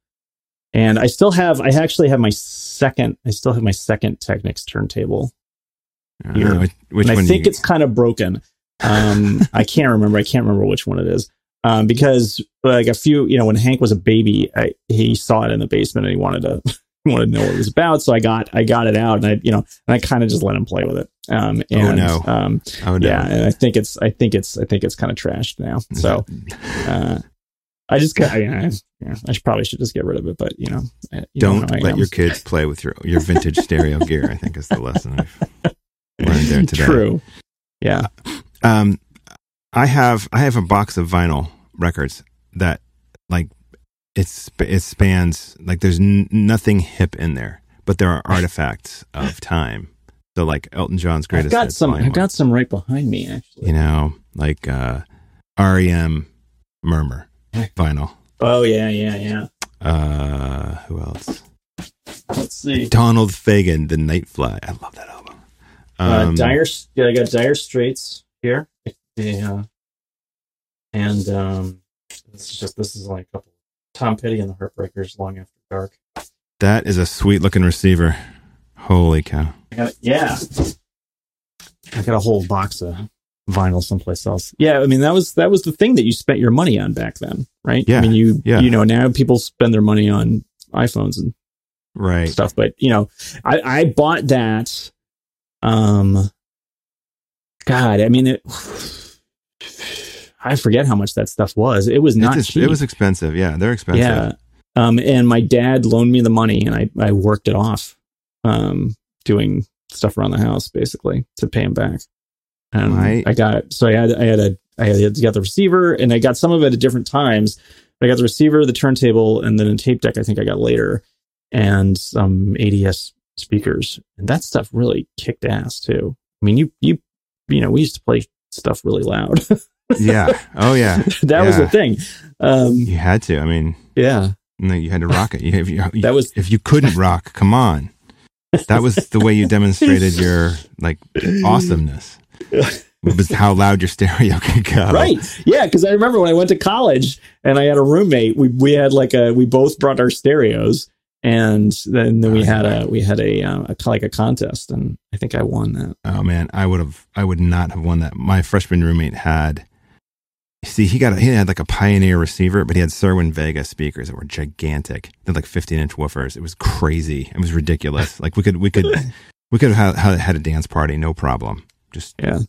And I still have I actually have my second I still have my second Technics turntable. Uh, here. which, which I think you... it's kind of broken. Um I can't remember. I can't remember which one it is. Um, because like a few, you know, when Hank was a baby, I, he saw it in the basement and he wanted to <laughs> wanted to know what it was about. So I got I got it out and I you know and I kind of just let him play with it. Um, oh, and, oh no! Um, oh no! Yeah, and I think it's I think it's I think it's kind of trashed now. So <laughs> uh, I just <laughs> I, I, yeah, I should, probably should just get rid of it. But you know, you don't know let your kids play with your your vintage stereo gear. I think is the lesson I've <laughs> learned there today. True. Yeah. Um, I have I have a box of vinyl records that like it's it spans like there's n- nothing hip in there, but there are <sighs> artifacts of time. So like Elton John's greatest. I've got some. I've got some right behind me actually. You know, like uh, REM Murmur vinyl. Oh yeah, yeah, yeah. Uh, who else? Let's see. Donald Fagen, The Nightfly. I love that album. Uh, um, uh, Dire. Yeah, I got Dire Straits here. Yeah. And um, this is just this is like a couple Tom Petty and the Heartbreakers, Long After Dark. That is a sweet looking receiver. Holy cow! I got, yeah, I got a whole box of vinyl someplace else. Yeah, I mean that was that was the thing that you spent your money on back then, right? Yeah. I mean you yeah. you know now people spend their money on iPhones and right stuff, but you know I I bought that. Um, God, I mean it. <sighs> I forget how much that stuff was. It was not cheap. It was expensive. Yeah, they're expensive. Yeah. Um, and my dad loaned me the money, and I I worked it off, um, doing stuff around the house basically to pay him back. And right. I got. So I had I had a I had to get the receiver, and I got some of it at different times. I got the receiver, the turntable, and then a tape deck. I think I got later, and some ADS speakers, and that stuff really kicked ass too. I mean, you you you know, we used to play stuff really loud. <laughs> yeah. Oh yeah. <laughs> that yeah. was the thing. Um, you had to. I mean. Yeah. No, you had to rock it. You, you, <laughs> that was if you couldn't rock, come on. That was the way you demonstrated your like awesomeness. <laughs> was how loud your stereo could go. Right. Yeah, because I remember when I went to college and I had a roommate. We we had like a we both brought our stereos, and then, then we had a we had a, uh, a, like a contest, and I think I won that. Oh man, I would have I would not have won that. My freshman roommate had See, he got a, he had like a Pioneer receiver, but he had Cerwin Vega speakers that were gigantic. They're like 15 inch woofers. It was crazy. It was ridiculous. Like we could we could <laughs> we could have had, had a dance party, no problem. Just yeah.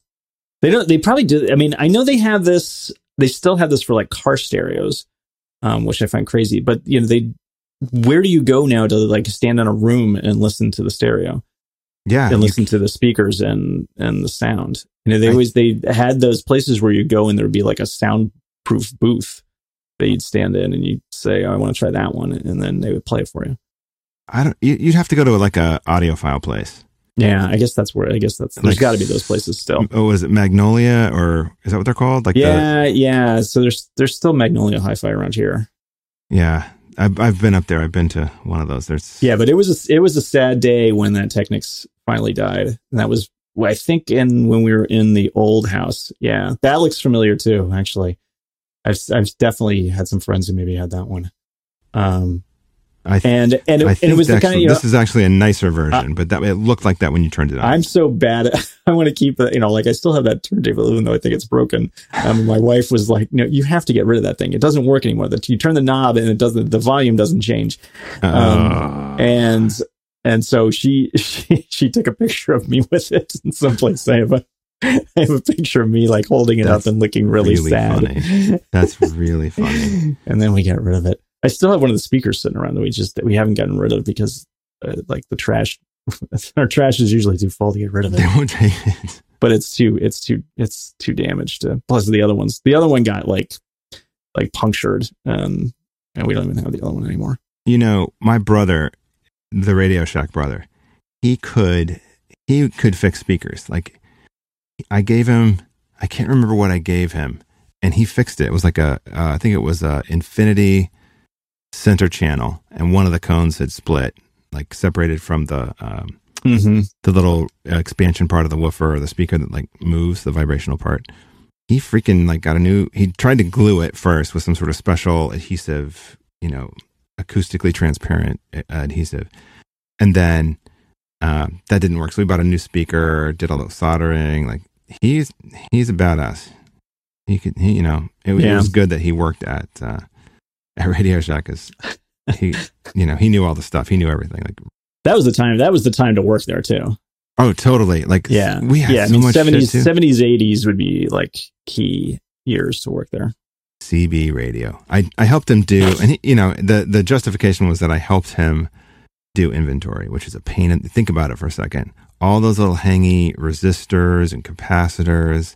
They don't. They probably do. I mean, I know they have this. They still have this for like car stereos, um, which I find crazy. But you know, they. Where do you go now to like stand in a room and listen to the stereo? yeah and listen to the speakers and and the sound you know they I, always they had those places where you go and there'd be like a soundproof booth that you'd stand in and you'd say oh, i want to try that one and then they would play it for you i don't you'd have to go to like a audiophile place Yeah, I guess that's where I guess that's there's like, got to be those places still. Oh, is it Magnolia or is that what they're called? Like yeah, the, yeah. So there's there's still Magnolia Hi-Fi around here. Yeah, I've I've been up there. I've been to one of those. There's yeah, but it was a, it was a sad day when that Technics finally died, and that was I think in when we were in the old house. Yeah, that looks familiar too. Actually, I've I've definitely had some friends who maybe had that one. Um, I th- and and it, and it was actually, the kind of you know, this is actually a nicer version, uh, but that it looked like that when you turned it on. I'm so bad. <laughs> I want to keep it. You know, like I still have that turntable, even though I think it's broken. Um, my wife was like, "No, you have to get rid of that thing. It doesn't work anymore. That you turn the knob and it doesn't. The volume doesn't change." Um, uh. And and so she <laughs> she she took a picture of me with it in someplace. I have a I have a picture of me like holding it That's up and looking really, really sad. Funny. That's really funny. <laughs> and then we get rid of it. I still have one of the speakers sitting around that we just that we haven't gotten rid of because uh, like the trash <laughs> our trash is usually too full to get rid of it. They won't take it. But it's too it's too it's too damaged. To, plus the other ones, the other one got like like punctured, um, and we don't even have the other one anymore. You know, my brother, the Radio Shack brother, he could he could fix speakers. Like I gave him, I can't remember what I gave him, and he fixed it. It was like a, uh, I think it was a Infinity center channel, and one of the cones had split, like separated from the um, mm-hmm. the little expansion part of the woofer or the speaker that like moves the vibrational part. He freaking like got a new. He tried to glue it first with some sort of special adhesive, you know, acoustically transparent uh, adhesive, and then uh, that didn't work. So we bought a new speaker, did all the soldering. Like he's he's a badass. He could, he, you know, it, yeah. it was good that he worked at uh, <laughs> at Radio Shack because he, you know, he knew all the stuff. He knew everything. Like that was the time. That was the time to work there too. Oh, totally. Like yeah, we had yeah. So I mean, seventies, seventies, eighties would be like key years to work there. CB radio. I I helped him do, and he, you know, the the justification was that I helped him do inventory, which is a pain. In, think about it for a second. All those little hangy resistors and capacitors,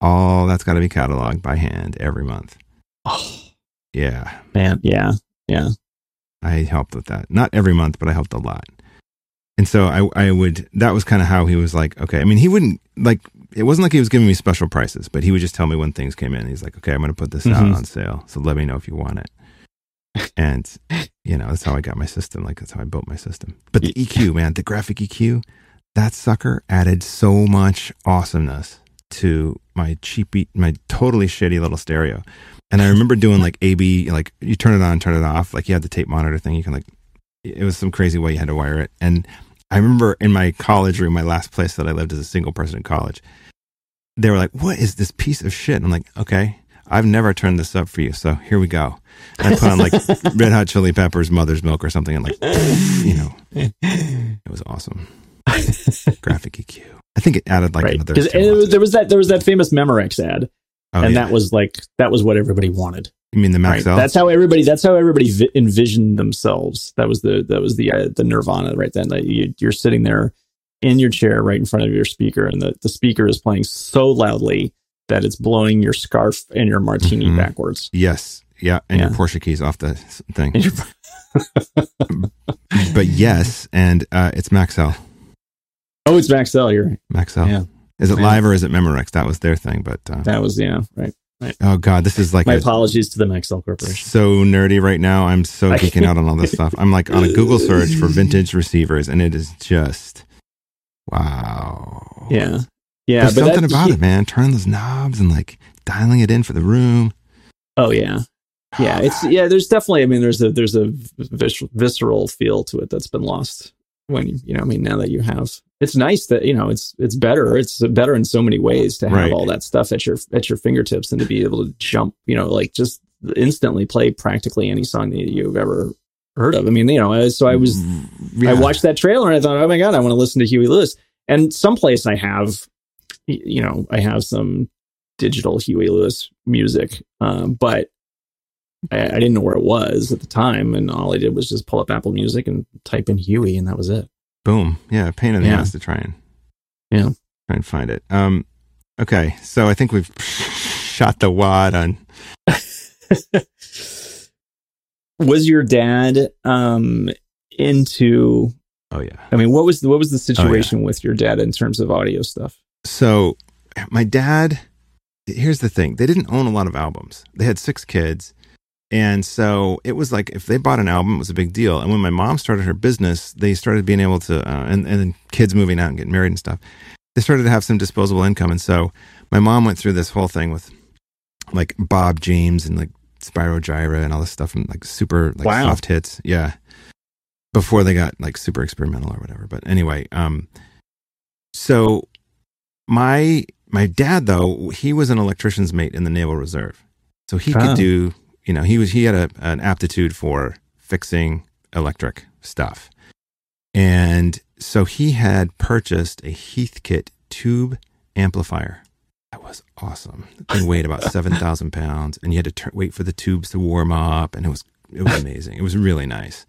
all that's got to be cataloged by hand every month. Oh, yeah, man. Yeah, yeah. I helped with that. Not every month, but I helped a lot. And so I, I would, that was kind of how he was like, okay. I mean, he wouldn't like, it wasn't like he was giving me special prices, but he would just tell me when things came in. He's like, okay, I'm going to put this mm-hmm. out on sale. So let me know if you want it. And, you know, that's how I got my system. Like, that's how I built my system. But the EQ, man, the graphic EQ, that sucker added so much awesomeness to my cheapy, my totally shitty little stereo. And I remember doing like AB, like you turn it on, turn it off. Like you had the tape monitor thing. You can like, it was some crazy way you had to wire it. And I remember in my college room, my last place that I lived as a single person in college, they were like, "What is this piece of shit?" And I'm like, "Okay, I've never turned this up for you, so here we go." And I put on like <laughs> Red Hot Chili Peppers, Mother's Milk, or something, and like, <laughs> you know, it was awesome. Graphic EQ. I think it added like right. another. there was that there was that famous Memorex ad Oh, and yeah. that was like that was what everybody wanted. You mean the Maxell? Right? That's how everybody. That's how everybody vi- envisioned themselves. That was the that was the uh, the Nirvana right then. That you, you're sitting there in your chair right in front of your speaker, and the the speaker is playing so loudly that it's blowing your scarf and your martini mm-hmm. backwards. Yes, yeah, and yeah. your Porsche keys off the thing. <laughs> <laughs> but yes, and uh, it's Maxell. Oh, it's Maxell. You're right. Maxell. Yeah. Is it live or is it Memorex? That was their thing, but uh, that was yeah, right. Right. Oh God, this is like my a, apologies to the Maxell Corporation. So nerdy right now. I'm so <laughs> geeking out on all this stuff. I'm like on a Google search for vintage receivers, and it is just wow. Yeah, yeah. There's something that, about he, it, man. Turning those knobs and like dialing it in for the room. Oh yeah, yeah. It's yeah. There's definitely. I mean, there's a there's a vis- visceral feel to it that's been lost when you know. I mean, now that you have it's nice that you know it's it's better it's better in so many ways to have right. all that stuff at your at your fingertips and to be able to jump you know like just instantly play practically any song that you've ever heard of i mean you know so i was yeah. i watched that trailer and i thought oh my god i want to listen to huey lewis and someplace i have you know i have some digital huey lewis music um, but I, I didn't know where it was at the time and all i did was just pull up apple music and type in huey and that was it Boom. Yeah, pain in the yeah. ass to try and yeah try and find it. Um, okay, so I think we've <laughs> shot the wad on. <laughs> Was your dad um into Oh yeah. I mean, what was the, what was the situation oh, yeah. with your dad in terms of audio stuff? So, my dad. Here's the thing: they didn't own a lot of albums. They had six kids, and so it was like if they bought an album, it was a big deal. And when my mom started her business, they started being able to, uh, and and kids moving out and getting married and stuff. They started to have some disposable income, and so my mom went through this whole thing with like Bob James and like Spyro Gyra and all this stuff and like super like wow. soft hits. Yeah. Before they got like super experimental or whatever. But anyway, um so my my dad though, he was an electrician's mate in the Naval Reserve. So he oh. could do, you know, he was he had a, an aptitude for fixing electric stuff. And so he had purchased a Heathkit tube amplifier that was awesome. The thing weighed about <laughs> seven thousand pounds, and you had to wait for the tubes to warm up, and it was it was amazing. it was really nice,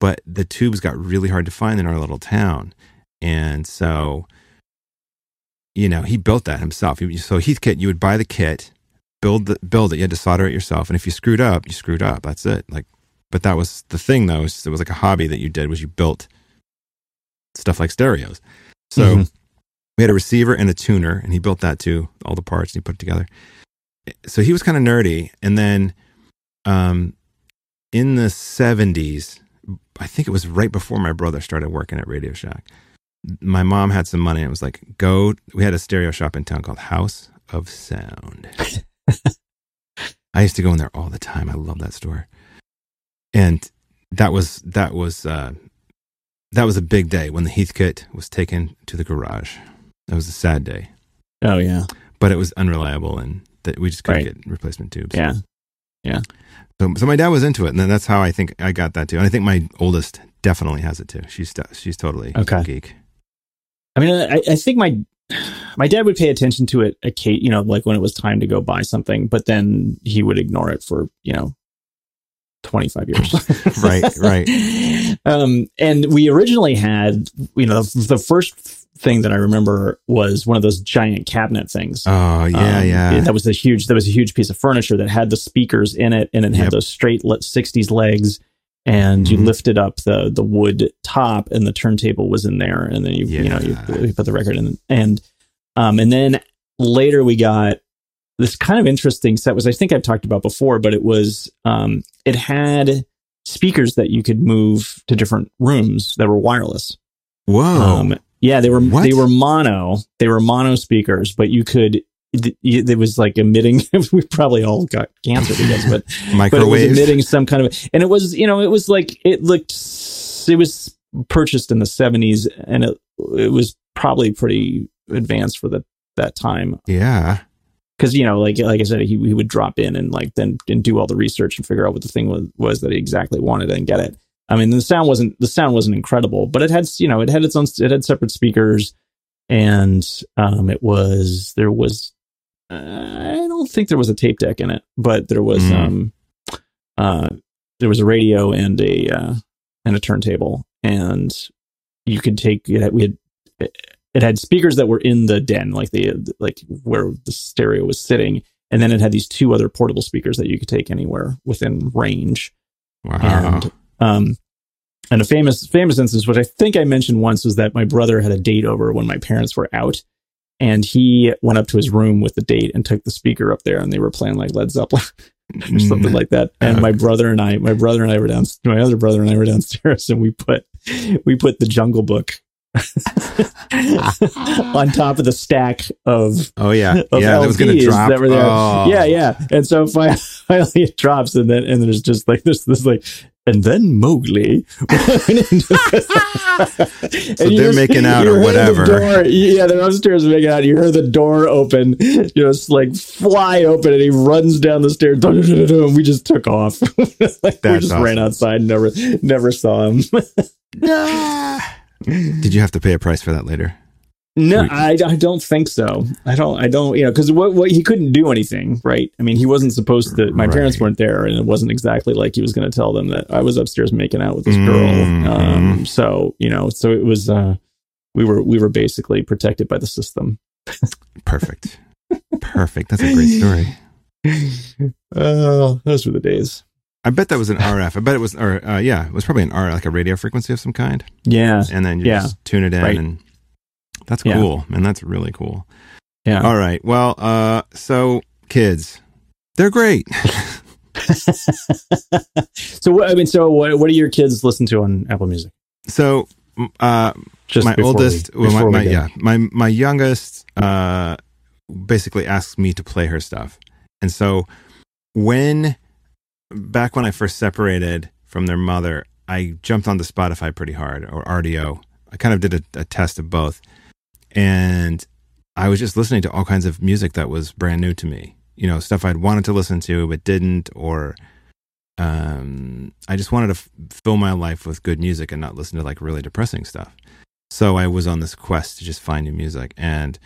but the tubes got really hard to find in our little town, and so you know he built that himself. So Heathkit, you would buy the kit, build the build it. You had to solder it yourself, and if you screwed up, you screwed up. That's it. Like, but that was the thing, though. It was like a hobby that you did was you built stuff like stereos. So. Mm-hmm we had a receiver and a tuner, and he built that too, all the parts, and he put it together. So he was kind of nerdy. And then um, in the 70s, I think it was right before my brother started working at Radio Shack, my mom had some money and it was like, go. We had a stereo shop in town called House of Sound. <laughs> <laughs> I used to go in there all the time. I love that store. And that was, that was, uh, that was a big day when the Heathkit was taken to the garage. That was a sad day. Oh yeah, but it was unreliable, and that we just couldn't right. get replacement tubes. Yeah, yeah. So, so my dad was into it, and then that's how I think I got that too. And I think my oldest definitely has it too. She's she's totally okay. geek. I mean, I, I think my my dad would pay attention to it, you know, like when it was time to go buy something, but then he would ignore it for you know 25 years. <laughs> right, right. <laughs> Um, and we originally had, you know, the first thing that I remember was one of those giant cabinet things. Oh yeah, um, yeah. That was a huge. That was a huge piece of furniture that had the speakers in it, and it had those straight '60s legs. And mm-hmm. you lifted up the the wood top, and the turntable was in there, and then you yeah. you know you, you, put the record in, and um and then later we got this kind of interesting set, was I think I've talked about before, but it was um it had speakers that you could move to different rooms that were wireless. Whoa. Um, yeah, they were what? they were mono. They were mono speakers, but you could. It was like emitting. <laughs> we probably all got cancer because, but <laughs> but it was emitting some kind of. And it was, you know, it was like it looked. It was purchased in the seventies, and it it was probably pretty advanced for the that time. Yeah, because you know, like like I said, he he would drop in and like then and do all the research and figure out what the thing was was that he exactly wanted and get it. I mean, the sound wasn't the sound wasn't incredible, but it had you know it had its own it had separate speakers, and um, it was there was I don't think there was a tape deck in it, but there was mm. um uh there was a radio and a uh, and a turntable, and you could take it. We had it had speakers that were in the den, like the like where the stereo was sitting, and then it had these two other portable speakers that you could take anywhere within range. Wow. And um, and a famous famous instance, which I think I mentioned once, was that my brother had a date over when my parents were out, and he went up to his room with the date and took the speaker up there, and they were playing like Led Zeppelin or mm. something like that. And my brother and I, my brother and I were down, my other brother and I were downstairs, <laughs> and we put we put the Jungle Book <laughs> on top of the stack of oh yeah of yeah LPs that was gonna drop that were there. Oh. yeah yeah and so finally, <laughs> finally it drops and then and there's just like this this like and then Mowgli <laughs> <laughs> so they're making <laughs> out or whatever. The door, yeah, they're upstairs making out. You hear the door open, you know, it's like fly open, and he runs down the stairs. And we just took off. like, we just awesome. ran outside, never, never saw him. Did you have to pay a price for that later? No, I, I don't think so. I don't, I don't, you know, because what, what he couldn't do anything, right? I mean, he wasn't supposed to. My right. parents weren't there, and it wasn't exactly like he was going to tell them that I was upstairs making out with this girl. Mm-hmm. Um, so you know, so it was. Uh, we were we were basically protected by the system. Perfect, perfect. That's a great story. <laughs> Oh, those were the days. I bet that was an RF. I bet it was, or uh, yeah, it was probably an R, like a radio frequency of some kind. Yeah. And then you yeah. just tune it in, right. and that's cool, yeah. and that's really cool. Yeah. All right. Well, uh, so kids, they're great. <laughs> so I mean, so what? What do your kids listen to on Apple Music? So, uh, just my oldest, we, well, my, my yeah, my my youngest, uh, basically asks me to play her stuff, and so when back when I first separated from their mother, I jumped onto Spotify pretty hard or Rdio. I kind of did a, a test of both, and I was just listening to all kinds of music that was brand new to me. You know, stuff I'd wanted to listen to but didn't, or um, I just wanted to f- fill my life with good music and not listen to like really depressing stuff. So I was on this quest to just find new music, and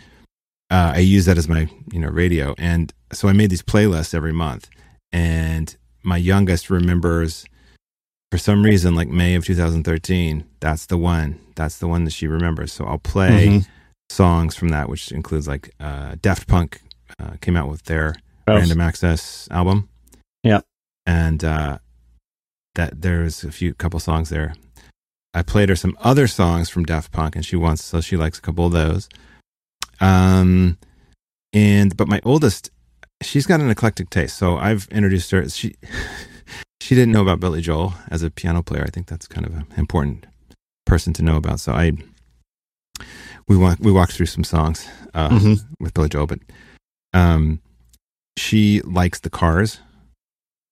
uh, I used that as my you know radio. And so I made these playlists every month, and my youngest remembers for some reason like May of 2013. That's the one. That's the one that she remembers. So I'll play. Mm-hmm songs from that, which includes like uh, Daft Punk uh, came out with their oh. Random Access album. Yeah, and uh, that there's a few couple songs there. I played her some other songs from Daft Punk, and she wants so she likes a couple of those. Um, and but my oldest, she's got an eclectic taste, so I've introduced her. She <laughs> she didn't know about Billy Joel as a piano player. I think that's kind of an important person to know about. So I we walk, we walked through some songs uh, mm-hmm. with Billy Joel, but um, she likes the Cars.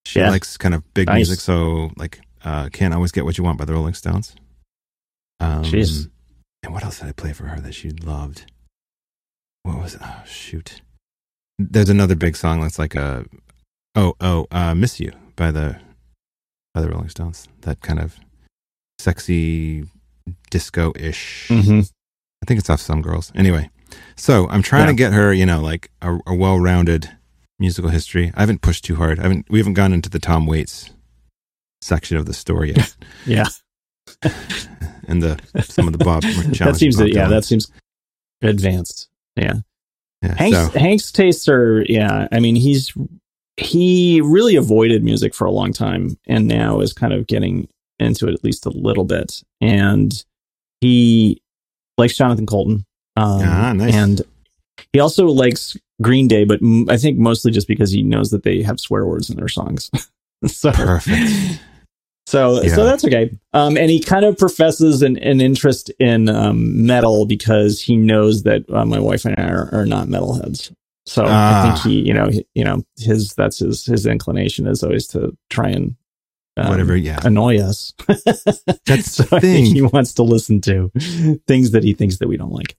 She yeah. likes kind of big nice. music, so like uh, "Can't Always Get What You Want" by the Rolling Stones. Um, Jeez. And what else did I play for her that she loved? What was it? Oh shoot! There's another big song that's like a oh oh uh, "Miss You" by the by the Rolling Stones. That kind of sexy disco ish mm-hmm. I think it's off Some Girls. Anyway, so I'm trying yeah. to get her, you know, like a, a well rounded musical history. I haven't pushed too hard. I haven't. We haven't gone into the Tom Waits section of the story yet. <laughs> yeah. <laughs> and the some of the Bob. <laughs> that seems Bob yeah. That seems advanced. Yeah. Yeah, Hank's, so. Hank's tastes are yeah. I mean, he's he really avoided music for a long time, and now is kind of getting into it at least a little bit. And he likes Jonathan Coulton. Um, ah, nice. And he also likes Green Day, but m- I think mostly just because he knows that they have swear words in their songs. <laughs> so perfect. So, yeah. so that's okay. Um, and he kind of professes an, an interest in um, metal because he knows that uh, my wife and I are, are not metalheads. So ah. I think he, you know, he, you know, his that's his his inclination is always to try and um, whatever, yeah, annoy us. <laughs> That's so the thing he wants to listen to things that he thinks that we don't like.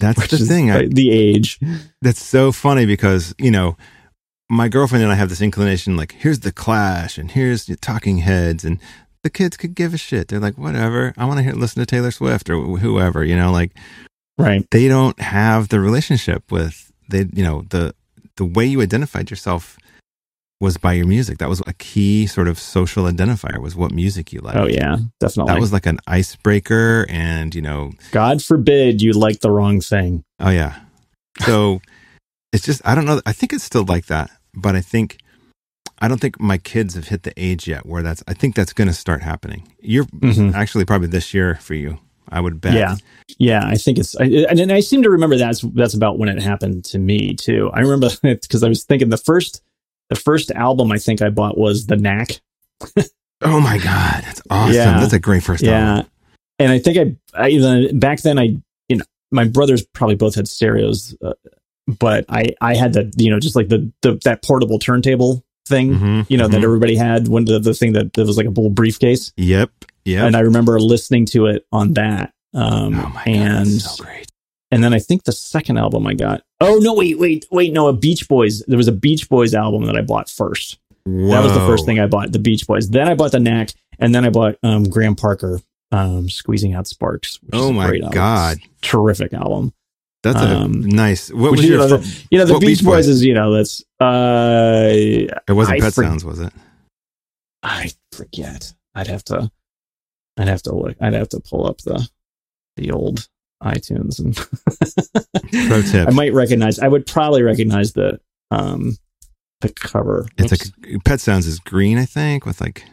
That's the thing. I, the age. That's so funny because you know my girlfriend and I have this inclination like here's the Clash and here's the Talking Heads and the kids could give a shit. They're like whatever. I want to hear listen to Taylor Swift or whoever. You know, like right. They don't have the relationship with they. You know the the way you identified yourself was by your music. That was a key sort of social identifier was what music you liked. Oh yeah, definitely. That was like an icebreaker and, you know, God forbid you like the wrong thing. Oh yeah. So <laughs> it's just I don't know, I think it's still like that, but I think I don't think my kids have hit the age yet where that's I think that's going to start happening. You're mm-hmm. actually probably this year for you. I would bet. Yeah. Yeah, I think it's, I, and I seem to remember that's that's about when it happened to me too. I remember <laughs> because I was thinking the first the first album I think I bought was The Knack. oh my god, that's awesome! Yeah. That's a great first yeah. album. And I think I, I back then I you know my brothers probably both had stereos, uh, but I I had the you know just like the, the that portable turntable thing mm-hmm, you know mm-hmm. that everybody had when the, the thing that, that was like a little briefcase. Yep. Yeah. And I remember listening to it on that. Um, oh my and god, so great. And then I think the second album I got. Oh no, wait, wait, wait, no, a Beach Boys. There was a Beach Boys album that I bought first. Whoa. That was the first thing I bought, the Beach Boys. Then I bought the Knack, and then I bought um, Graham Parker, um, Squeezing Out Sparks. oh my god, terrific album. That's um, a nice. What was your? You know, the, you know, the Beach, Beach Boys, Boys is you know that's. Uh, it wasn't I Pet for, Sounds, was it? I forget. I'd have to. I'd have to look. I'd have to pull up the the old iTunes and <laughs> pro tip. I might recognize. I would probably recognize the um the cover. It's Oops. like Pet Sounds is green, I think, with like.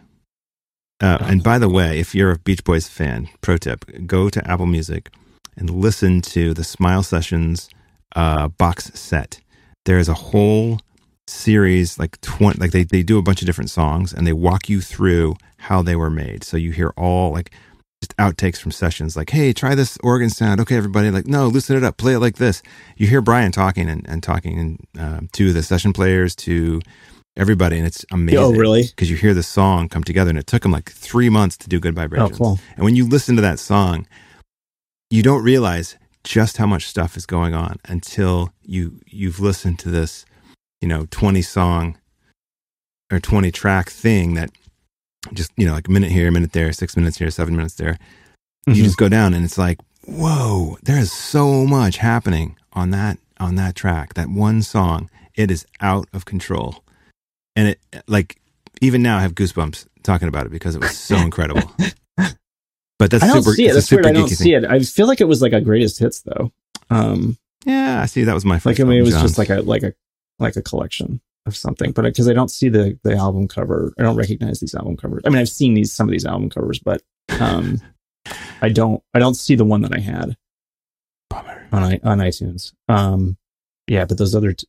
Uh, and by the way, if you're a Beach Boys fan, pro tip: go to Apple Music and listen to the Smile Sessions uh, box set. There is a whole series, like twenty, like they they do a bunch of different songs and they walk you through how they were made. So you hear all like just outtakes from sessions like, hey, try this organ sound. Okay, everybody, like, no, loosen it up, play it like this. You hear Brian talking and, and talking and, uh, to the session players, to everybody, and it's amazing. Oh, really? Because you hear the song come together, and it took him like three months to do Good Vibrations. Oh, cool. And when you listen to that song, you don't realize just how much stuff is going on until you you've listened to this, you know, twenty song or twenty track thing that just you know like a minute here a minute there six minutes here seven minutes there mm-hmm. you just go down and it's like whoa there is so much happening on that on that track that one song it is out of control and it like even now i have goosebumps talking about it because it was so <laughs> incredible but that's I don't super see it. That's weird. I don't see thing. it. I feel like it was like a greatest hits though. Um, yeah, I see. That was my first. Like I mean, it was John's. just like a like a like a collection of something, but because I don't see the the album cover, I don't recognize these album covers. I mean, I've seen these some of these album covers, but um, <laughs> I don't I don't see the one that I had Bummer. on on iTunes. Um, yeah, but those other t-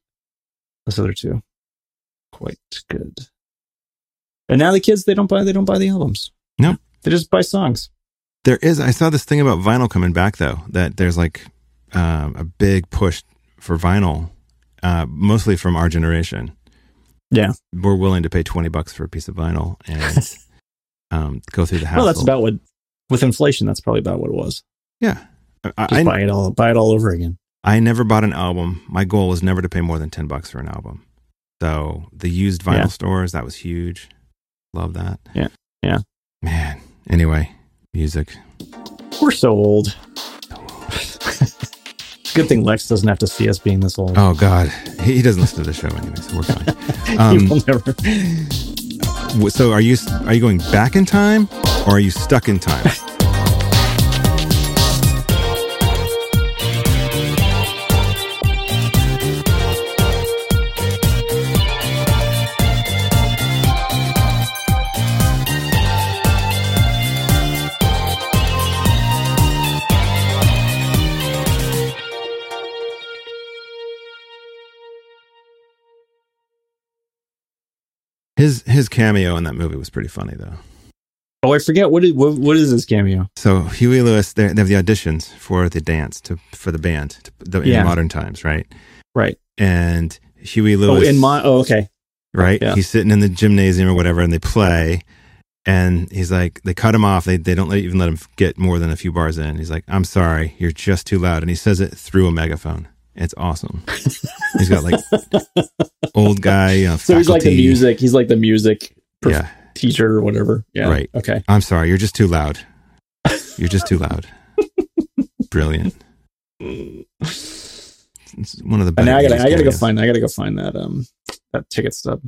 those other two, quite good. And now the kids they don't buy they don't buy the albums. No, they just buy songs. There is. I saw this thing about vinyl coming back though. That there's like um, a big push for vinyl, uh, mostly from our generation yeah, we're willing to pay twenty bucks for a piece of vinyl and <laughs> um, go through the house. Well, that's about what with inflation. That's probably about what it was. Yeah, I, I buy it all, buy it all over again. I never bought an album. My goal was never to pay more than ten bucks for an album. So the used vinyl yeah. stores that was huge. Love that. Yeah, yeah. Man. Anyway, music. We're so old. Good thing Lex doesn't have to see us being this old. Oh God, he, doesn't listen to the show anyway, so we're fine. <laughs> Um, he will never. So are you are you going back in time or are you stuck in time? <laughs> His his cameo in that movie was pretty funny though. Oh, I forget what is what, what is his cameo? So Huey Lewis, they have the auditions for the dance to for the band to, the, yeah. in modern times, right? Right. And Huey Lewis. Oh, in my oh, okay. Right. Yeah. He's sitting in the gymnasium or whatever, and they play, and he's like, they cut him off. They they don't even let him get more than a few bars in. He's like, I'm sorry, you're just too loud, and he says it through a megaphone. It's awesome. he's got like old guy. Know, so he's like the music. He's like the music perf- yeah. teacher or whatever. Yeah. Right. Okay. I'm sorry. You're just too loud. You're just too loud. Brilliant. It's one of the. And I gotta, I gotta go find. I gotta go find that um that ticket stub.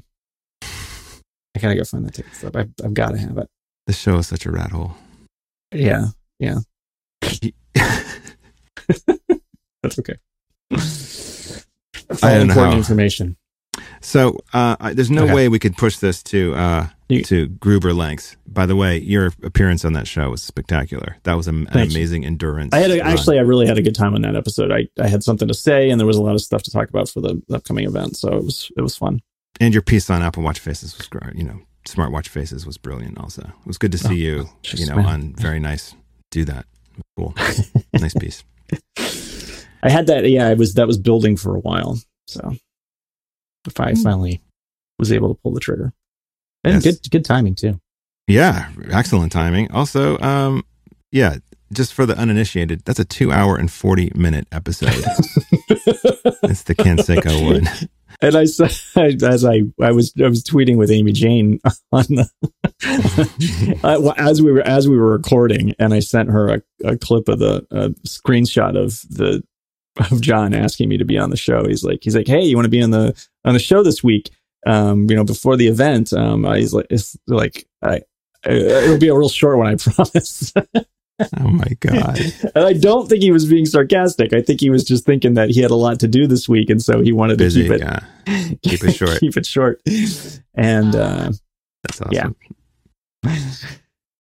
I gotta go find that ticket stub. I've, I've got to have it. This show is such a rat hole. Yeah. Yeah. <laughs> <laughs> That's okay. I don't important information. So uh, there's no okay. way we could push this to uh, you, to Gruber lengths. By the way, your appearance on that show was spectacular. That was a, an amazing you. endurance. I had a, actually, I really had a good time on that episode. I, I had something to say, and there was a lot of stuff to talk about for the upcoming event. So it was it was fun. And your piece on Apple Watch Faces was great. You know, Smart Watch Faces was brilliant. Also, it was good to see oh, you. You know, man. on very nice. Do that. Cool. <laughs> nice piece. I had that. Yeah, I was that was building for a while. So if I mm. finally was able to pull the trigger, and yes. good good timing too. Yeah, excellent timing. Also, um, yeah, just for the uninitiated, that's a two hour and forty minute episode. <laughs> it's the Canseco one. And I said, <laughs> as I, I was, I was tweeting with Amy Jane <laughs> on the, uh, as we were, as we were recording, and I sent her a, a clip of the a screenshot of the of John asking me to be on the show. He's like, he's like, hey, you want to be on the on the show this week? Um, you know, before the event. Um, he's like, it's like, I, it'll be a real short one, I <laughs> promise. oh my god! and I don't think he was being sarcastic. I think he was just thinking that he had a lot to do this week, and so he wanted Busy, to keep it yeah. <laughs> keep it short. keep it short. And uh, that's awesome. Yeah.